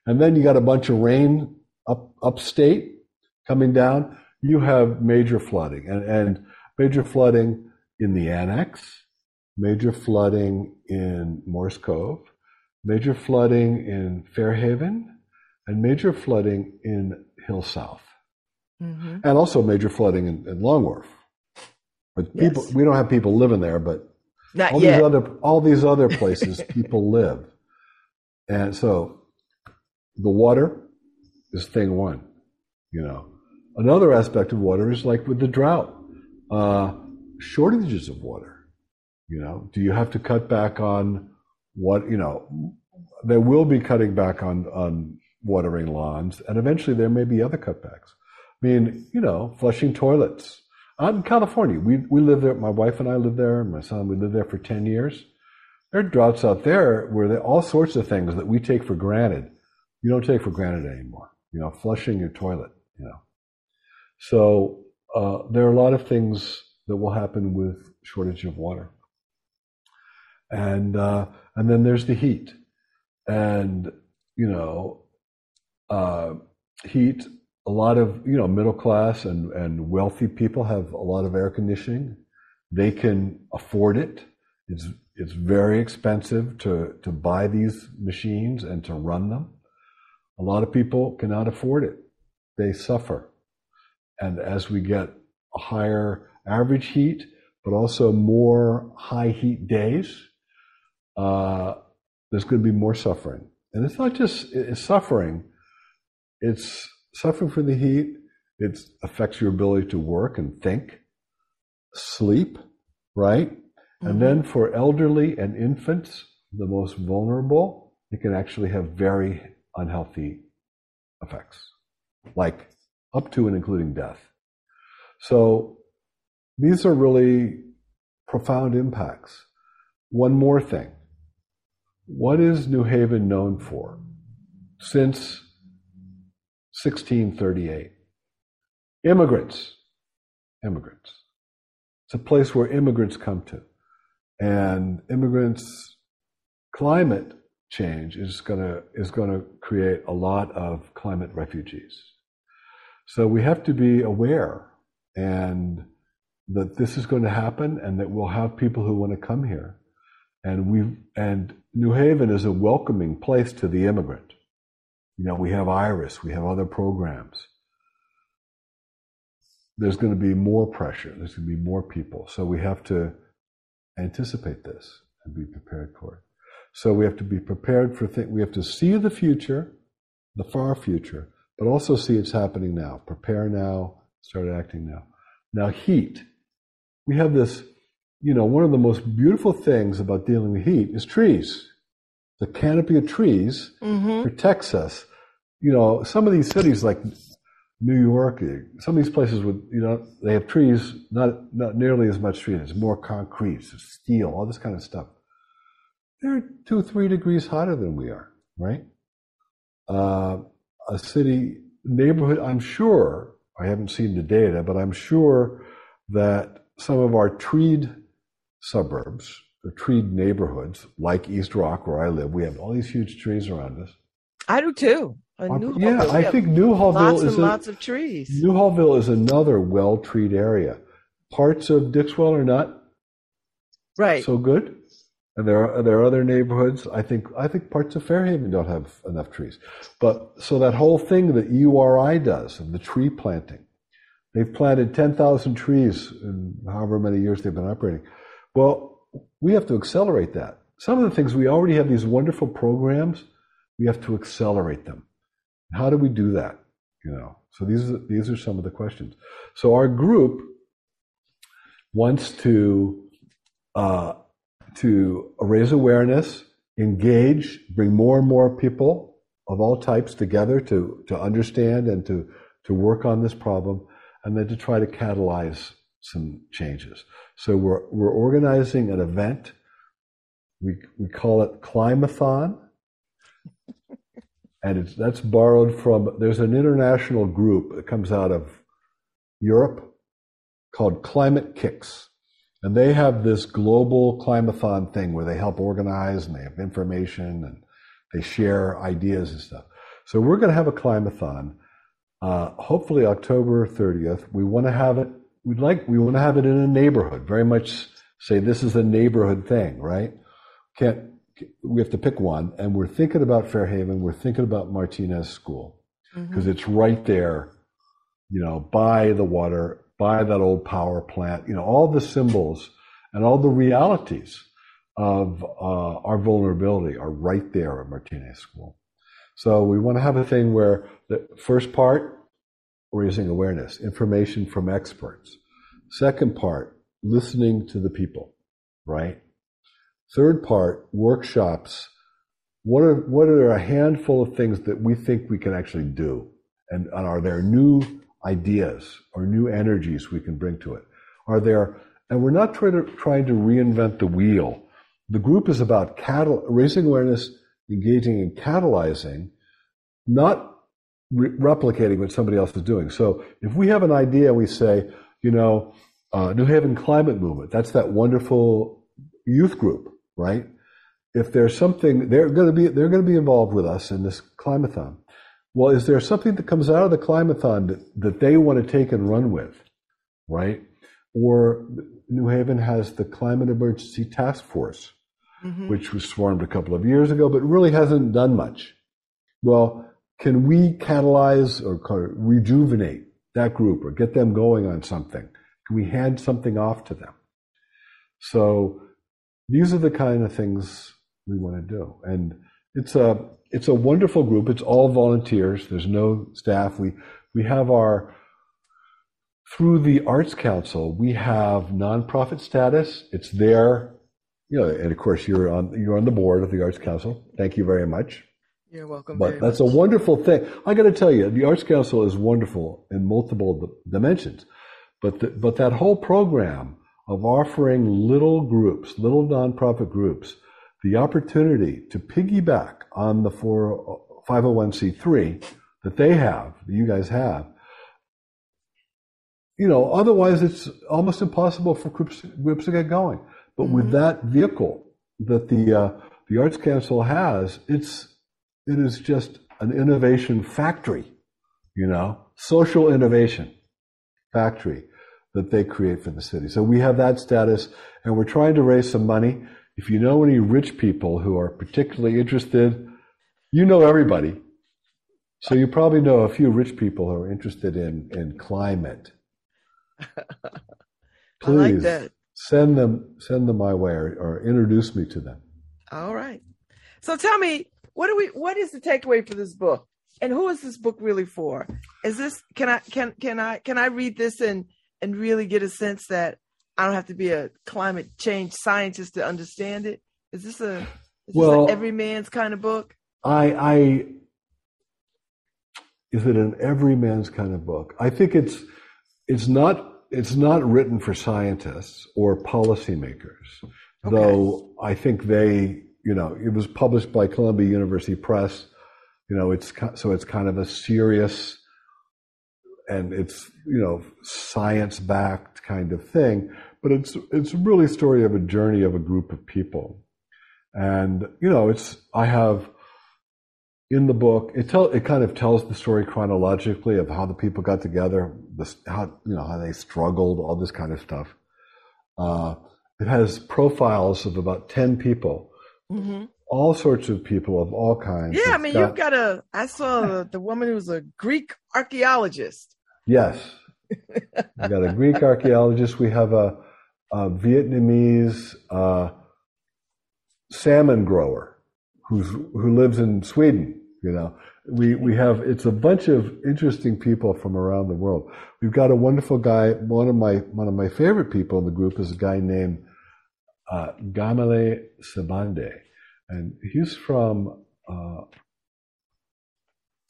and then you got a bunch of rain up upstate coming down. You have major flooding, and, and major flooding in the annex, major flooding in Morris Cove, major flooding in Fairhaven, and major flooding in Hill South, hmm and also major flooding in, in Long Wharf. But people, Yes. we don't have people living there, but Not all yet. these other all these other places people live, and so the water is thing one. You know, another aspect of water is like with the drought, uh, shortages of water. You know, do you have to cut back on what you know? There will be cutting back on on watering lawns, and eventually there may be other cutbacks. I mean, you know, flushing toilets. out in California. We we live there. My wife and I live there. My son, we lived there for ten years. There are droughts out there where there all sorts of things that we take for granted, you don't take for granted anymore. You know, flushing your toilet. You know, so uh, there are a lot of things that will happen with shortage of water, and uh, and then there's the heat, and you know, uh, heat. A lot of you know middle class and and wealthy people have a lot of air conditioning. They can afford it. It's it's very expensive to to buy these machines and to run them. A lot of people cannot afford it. They suffer. And as we get a higher average heat, but also more high heat days, uh, there's going to be more suffering. And it's not just it's suffering, it's suffering from the heat. It affects your ability to work and think, sleep, right? And then for elderly and infants, the most vulnerable, it can actually have very unhealthy effects, like up to and including death. So these are really profound impacts. One more thing. What is New Haven known for? Since 1638. Immigrants. Immigrants. It's a place where immigrants come to. And immigrants, climate change is gonna is gonna create a lot of climate refugees. So we have to be aware and that this is going to happen and that we'll have people who want to come here. And we and New Haven is a welcoming place to the immigrant. You know, we have Iris, we have other programs. There's going to be more pressure. There's going to be more people. So we have to anticipate this and be prepared for it. So we have to be prepared for things. We have to see the future, the far future, but also see it's happening now. Prepare now, start acting now. Now, heat. We have this, you know, one of the most beautiful things about dealing with heat is trees. The canopy of trees Mm-hmm. protects us. You know, some of these cities like New York, some of these places with, you know, they have trees, not, not nearly as much trees. It's more concrete, steel, all this kind of stuff. They're two, three degrees hotter than we are, right? Uh, a city neighborhood, I'm sure, I haven't seen the data, but I'm sure that some of our treed suburbs, the treed neighborhoods, like East Rock, where I live, we have all these huge trees around us. I do too. Our- yeah, I think Newhallville lots is and a, lots of trees. Newhallville is another well-treed area. Parts of Dixwell are not right. so good, and there are there are other neighborhoods. I think I think parts of Fairhaven don't have enough trees. But so that whole thing that URI does of the tree planting, they've planted ten thousand trees in however many years they've been operating. Well, we have to accelerate that. Some of the things we already have these wonderful programs. We have to accelerate them. How do we do that? You know. So these are these are some of the questions. So our group wants to uh, to raise awareness, engage, bring more and more people of all types together to to understand and to to work on this problem, and then to try to catalyze some changes. So we're we're organizing an event. We we call it Climathon. And it's, that's borrowed from, there's an international group that comes out of Europe called Climate Kicks. And they have this global climathon thing where they help organize and they have information and they share ideas and stuff. So we're going to have a climathon, uh, hopefully October 30th. We want to have it, we'd like, we want to have it in a neighborhood, very much say this is a neighborhood thing, right? Can't, we have to pick one. And we're thinking about Fairhaven, we're thinking about Martinez School because it's right there, you know, by the water, by that old power plant, you know, all the symbols and all the realities of uh, our vulnerability are right there at Martinez School. So we want to have a thing where the first part, raising awareness, information from experts. Second part, listening to the people, right? Third part, workshops. What are what are a handful of things that we think we can actually do, and, and are there new ideas or new energies we can bring to it? are there, and we're not trying to, trying to reinvent the wheel. The group is about catal- raising awareness, engaging and catalyzing, not re- replicating what somebody else is doing. So if we have an idea, we say, you know, uh, New Haven Climate Movement, that's that wonderful youth group, right? If there's something, they're going to be, they're going to be involved with us in this climathon. Well, is there something that comes out of the climathon that, that they want to take and run with, right? Or New Haven has the Climate Emergency Task Force, Mhm. which was formed a couple of years ago, but really hasn't done much. Well, can we catalyze or rejuvenate that group or get them going on something? Can we hand something off to them? So these are the kind of things we want to do. And it's a it's a wonderful group. It's all volunteers. There's no staff. We we have our through the Arts Council, we have nonprofit status. It's there, you know, and of course you're on you're on the board of the Arts Council. Thank you very much. You're welcome. But that's a wonderful thing. I got to tell you, the Arts Council is wonderful in multiple dimensions. But the, but that whole program of offering little groups, little nonprofit groups, the opportunity to piggyback on the four, 501c3 that they have, that you guys have, you know, otherwise it's almost impossible for groups, groups to get going. But with that vehicle that the uh, the Arts Council has, it's it is just an innovation factory, you know, social innovation factory that they create for the city. So we have that status, and we're trying to raise some money. If you know any rich people who are particularly interested, you know everybody. So you probably know a few rich people who are interested in, in climate. I like Please that. send them send them my way or, or introduce me to them. All right. So tell me, what do we? What is the takeaway for this book? And who is this book really for? Is this can I can can I can I read this and and really get a sense that I don't have to be a climate change scientist to understand it? Is this a is Well- this an every man's kind of book? I, I is it an everyman's kind of book? I think it's it's not it's not written for scientists or policymakers, Okay. though I think they you know it was published by Columbia University Press. You know, it's so it's kind of a serious and it's you know science backed kind of thing, but it's it's really a story of a journey of a group of people, and you know it's I have in the book it tell it kind of tells the story chronologically of how the people got together this how you know how they struggled all this kind of stuff. Uh, it has profiles of about 10 people. Hmm all sorts of people of all kinds Yeah, I mean, got- you've got a. I saw the, the woman who was a Greek archaeologist. yes. We got a greek archaeologist. We have a, a vietnamese uh, salmon grower who's who lives in sweden you know. We we have it's a bunch of interesting people from around the world. We've got a wonderful guy one of my one of my favorite people in the group is a guy named uh, gamale sabande and he's from uh,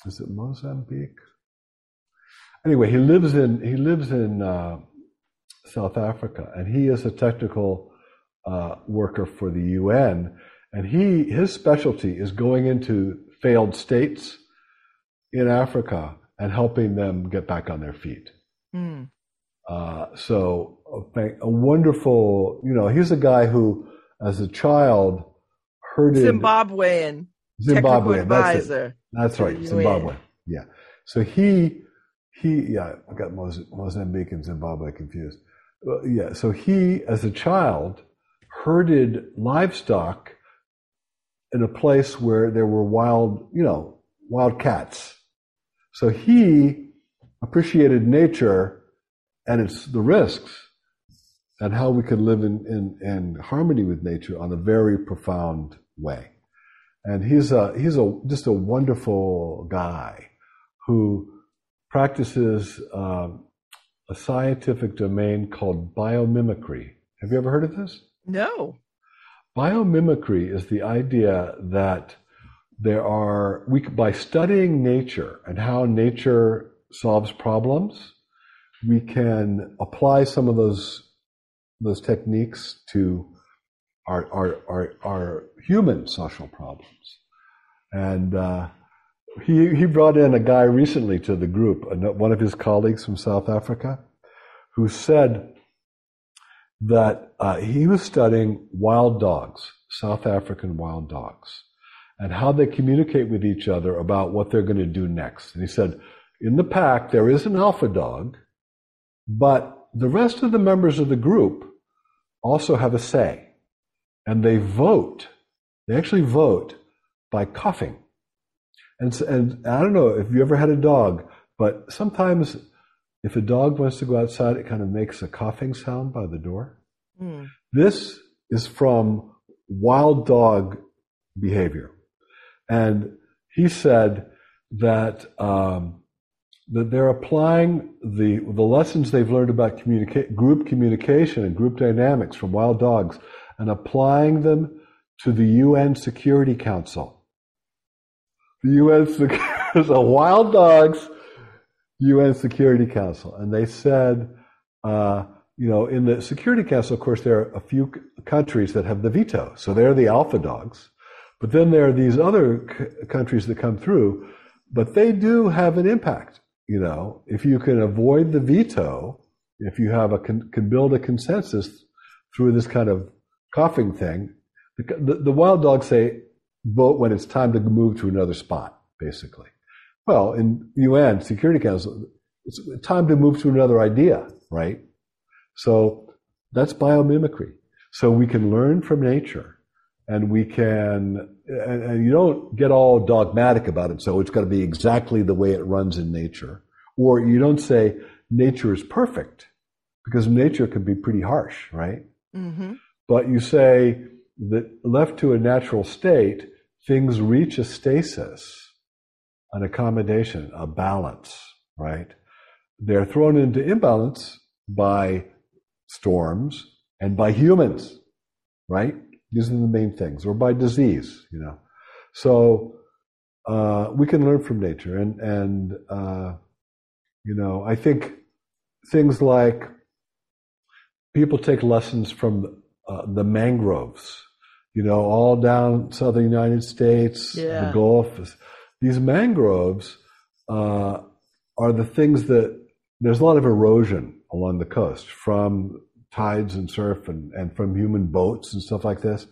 is it mozambique? Anyway he lives in he lives in uh, south africa and he is a technical uh, worker for the un and he his specialty is going into failed states in Africa and helping them get back on their feet. Hmm. Uh, so a, a wonderful, you know, he's a guy who, as a child, herded Zimbabwean Zimbabwe. technical That's. That's right. Zimbabwe. Yeah. So he he yeah, I got Moz- Mozambique and Zimbabwe confused. Uh, yeah. So he, as a child, herded livestock in a place where there were wild, you know, wild cats. So he appreciated nature and its the risks and how we could live in, in, in harmony with nature on a very profound way. And he's a he's a just a wonderful guy who practices um, a scientific domain called biomimicry. Have you ever heard of this? No. Biomimicry is the idea that there are we by studying nature and how nature solves problems, we can apply some of those those techniques to our our our, our human social problems. And uh, he he brought in a guy recently to the group, one of his colleagues from South Africa, who said that uh, he was studying wild dogs, South African wild dogs, and how they communicate with each other about what they're going to do next. And he said, in the pack, there is an alpha dog, but the rest of the members of the group also have a say. And they vote. They actually vote by coughing. And, and I don't know if you ever had a dog, but sometimes if a dog wants to go outside, it kind of makes a coughing sound by the door. Hmm. This is from wild dog behavior. And he said that, um, that they're applying the, the lessons they've learned about communica- group communication and group dynamics from wild dogs and applying them to the UN Security Council. The UN, so wild dogs, UN Security Council. And they said, uh, you know, in the Security Council, of course, there are a few countries that have the veto. So they're the alpha dogs. But then there are these other c- countries that come through, but they do have an impact. You know, if you can avoid the veto, if you have a con- can build a consensus through this kind of coughing thing, the, the wild dogs say vote when it's time to move to another spot, basically. Well, in UN Security Council, it's time to move to another idea, right? So that's biomimicry. So we can learn from nature and we can, and, and you don't get all dogmatic about it. So it's got to be exactly the way it runs in nature. Or you don't say nature is perfect because nature can be pretty harsh, right? Mm-hmm. But you say that left to a natural state, things reach a stasis, an accommodation, a balance, right? They're thrown into imbalance by storms and by humans, right? These are the main things, or by disease, you know. So uh, we can learn from nature, and and uh, you know, I think things like people take lessons from uh, the mangroves, you know, all down southern United States, Yeah. the Gulf. These mangroves uh, are the things that there's a lot of erosion along the coast from tides and surf and, and from human boats and stuff like this.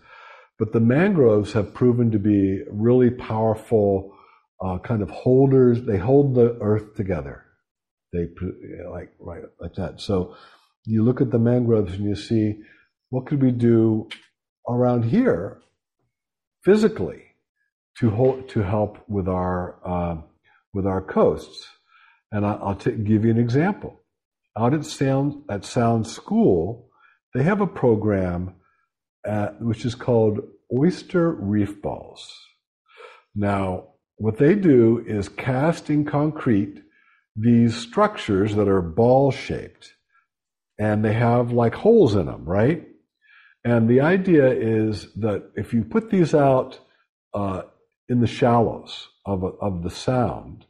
But the mangroves have proven to be really powerful uh, kind of holders. They hold the earth together. They like right like that. So you look at the mangroves and you see what could we do around here physically to hold, to help with our um, with our coasts. And I, I'll t- give you an example. Out at Sound at Sound School, they have a program uh, which is called Oyster Reef Balls. Now, what they do is cast in concrete these structures that are ball shaped, and they have like holes in them, right? And the idea is that if you put these out uh, in the shallows of, of the sound,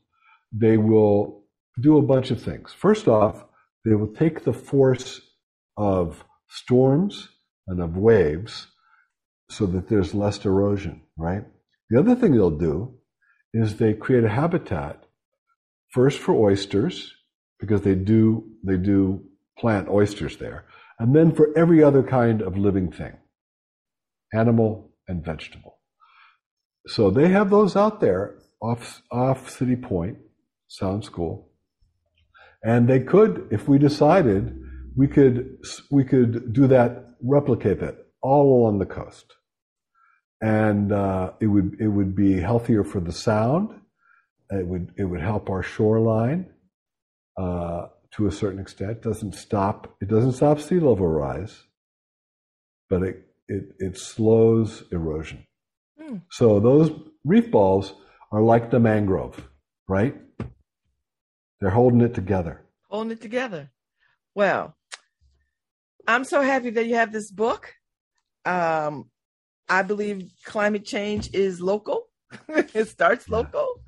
they will do a bunch of things. First off, they will take the force of storms and of waves so that there's less erosion, right? The other thing they'll do is they create a habitat first for oysters because they do they do plant oysters there and then for every other kind of living thing animal and vegetable. So they have those out there off off city point sound school. And they could if we decided we could we could do that replicate that all along the coast. And uh, it would it would be healthier for the sound. It would it would help our shoreline. Uh, to a certain extent. Doesn't stop it doesn't stop sea level rise, but it it it slows erosion. Hmm. So those reef balls are like the mangrove, right? They're holding it together. holding it together. Well, I'm so happy that you have this book. Um, I believe climate change is local. it starts Yeah. local.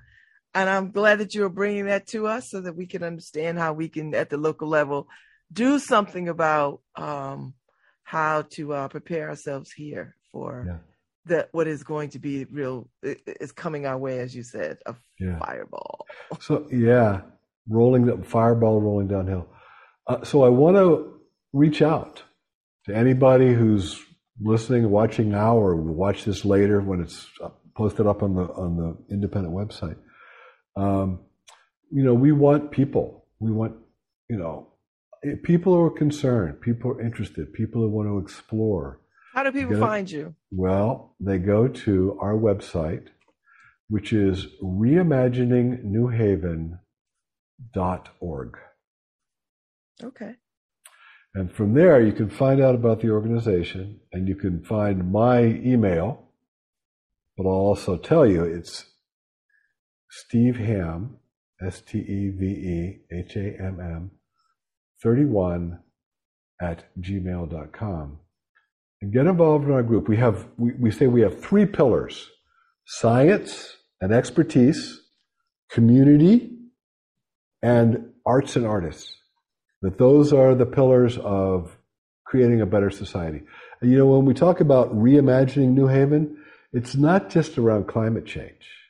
And I'm glad that you are bringing that to us so that we can understand how we can, at the local level, do something about um, how to uh, prepare ourselves here for Yeah. the what is going to be real is coming our way, as you said, a Yeah. fireball. So yeah, rolling the fireball rolling downhill. Uh, so I want to reach out to anybody who's listening, watching now, or will watch this later when it's posted up on the on the independent website. Um, you know, we want people. We want you know people who are concerned, people who are interested, people who want to explore. How do people find you? Well, they go to our website, which is reimaginingnewhaven.org. Okay. And from there, you can find out about the organization and you can find my email. But I'll also tell you it's Steve Hamm, S T E V E H A M M, 31 at gmail.com. And get involved in our group. We have, we, we say we have three pillars science and expertise, community, and arts and artists that those are the pillars of creating a better society. And you know, when we talk about reimagining New Haven, it's not just around climate change.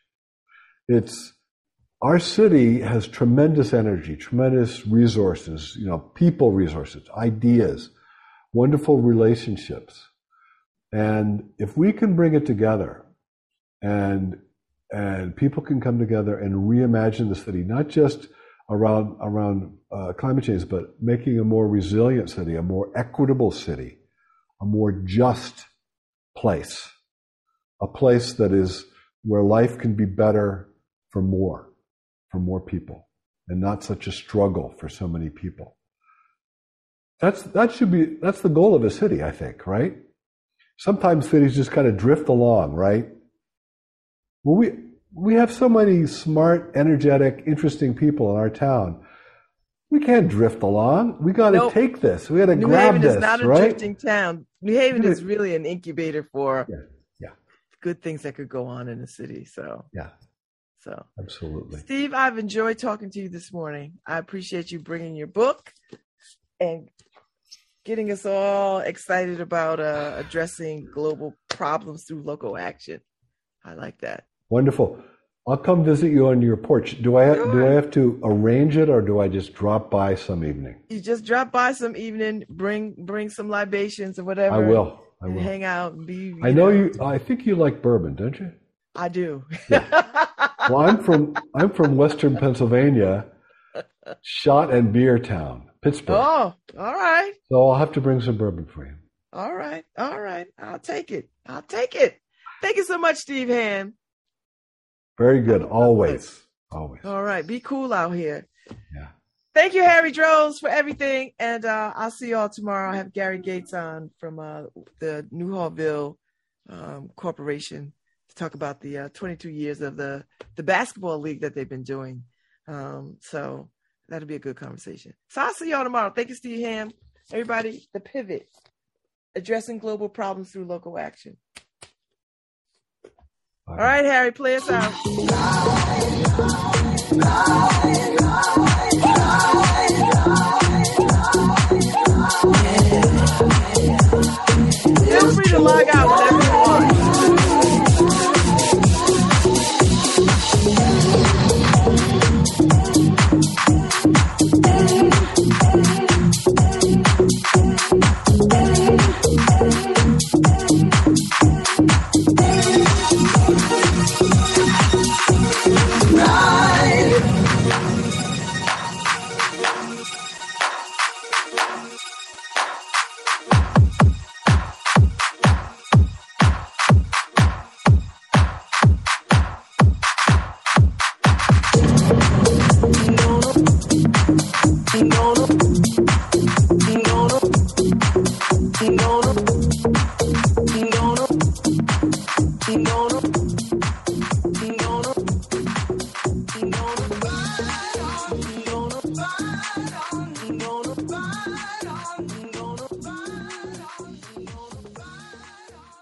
It's our city has tremendous energy, tremendous resources, you know, people resources, ideas, wonderful relationships. And if we can bring it together and and people can come together and reimagine the city, not just around around uh, climate change, but making a more resilient city, a more equitable city, a more just place, a place that is where life can be better for more, for more people, and not such a struggle for so many people. That's that should be that's the goal of a city, I think, right? Sometimes cities just kind of drift along, right? Well, we we have so many smart, energetic, interesting people in our town. We can't drift along. We got to Nope. take this. We got to grab Haven this, New Haven is not a right? drifting town. New Haven is really an incubator for Yeah, yeah. good things that could go on in the city. So, Yeah, so absolutely. Steve, I've enjoyed talking to you this morning. I appreciate you bringing your book and getting us all excited about uh, addressing global problems through local action. I like that. Wonderful. I'll come visit you on your porch. Do I have, do I have to arrange it, or do I just drop by some evening? You just drop by some evening, bring bring some libations or whatever. I will. I will. hang out and be. I know you. I think you like bourbon, don't you? I do. Well, I'm from I'm from Western Pennsylvania, shot and beer town, Pittsburgh. oh, all right. So I'll have to bring some bourbon for you. All right. All right. I'll take it. I'll take it. Thank you so much, Steve Hamm. Very good. Always. Always. All right. Be cool out here. Yeah. Thank you, Harry Droz, for everything. And uh, I'll see y'all tomorrow. I have Gary Gates on from uh, the Newhallville um, Corporation to talk about the uh, 22 years of the, the basketball league that they've been doing. Um, so that'll be a good conversation. So I'll see y'all tomorrow. Thank you, Steve Hamm. Everybody, the pivot, addressing global problems through local action. All right, Harry, play us out.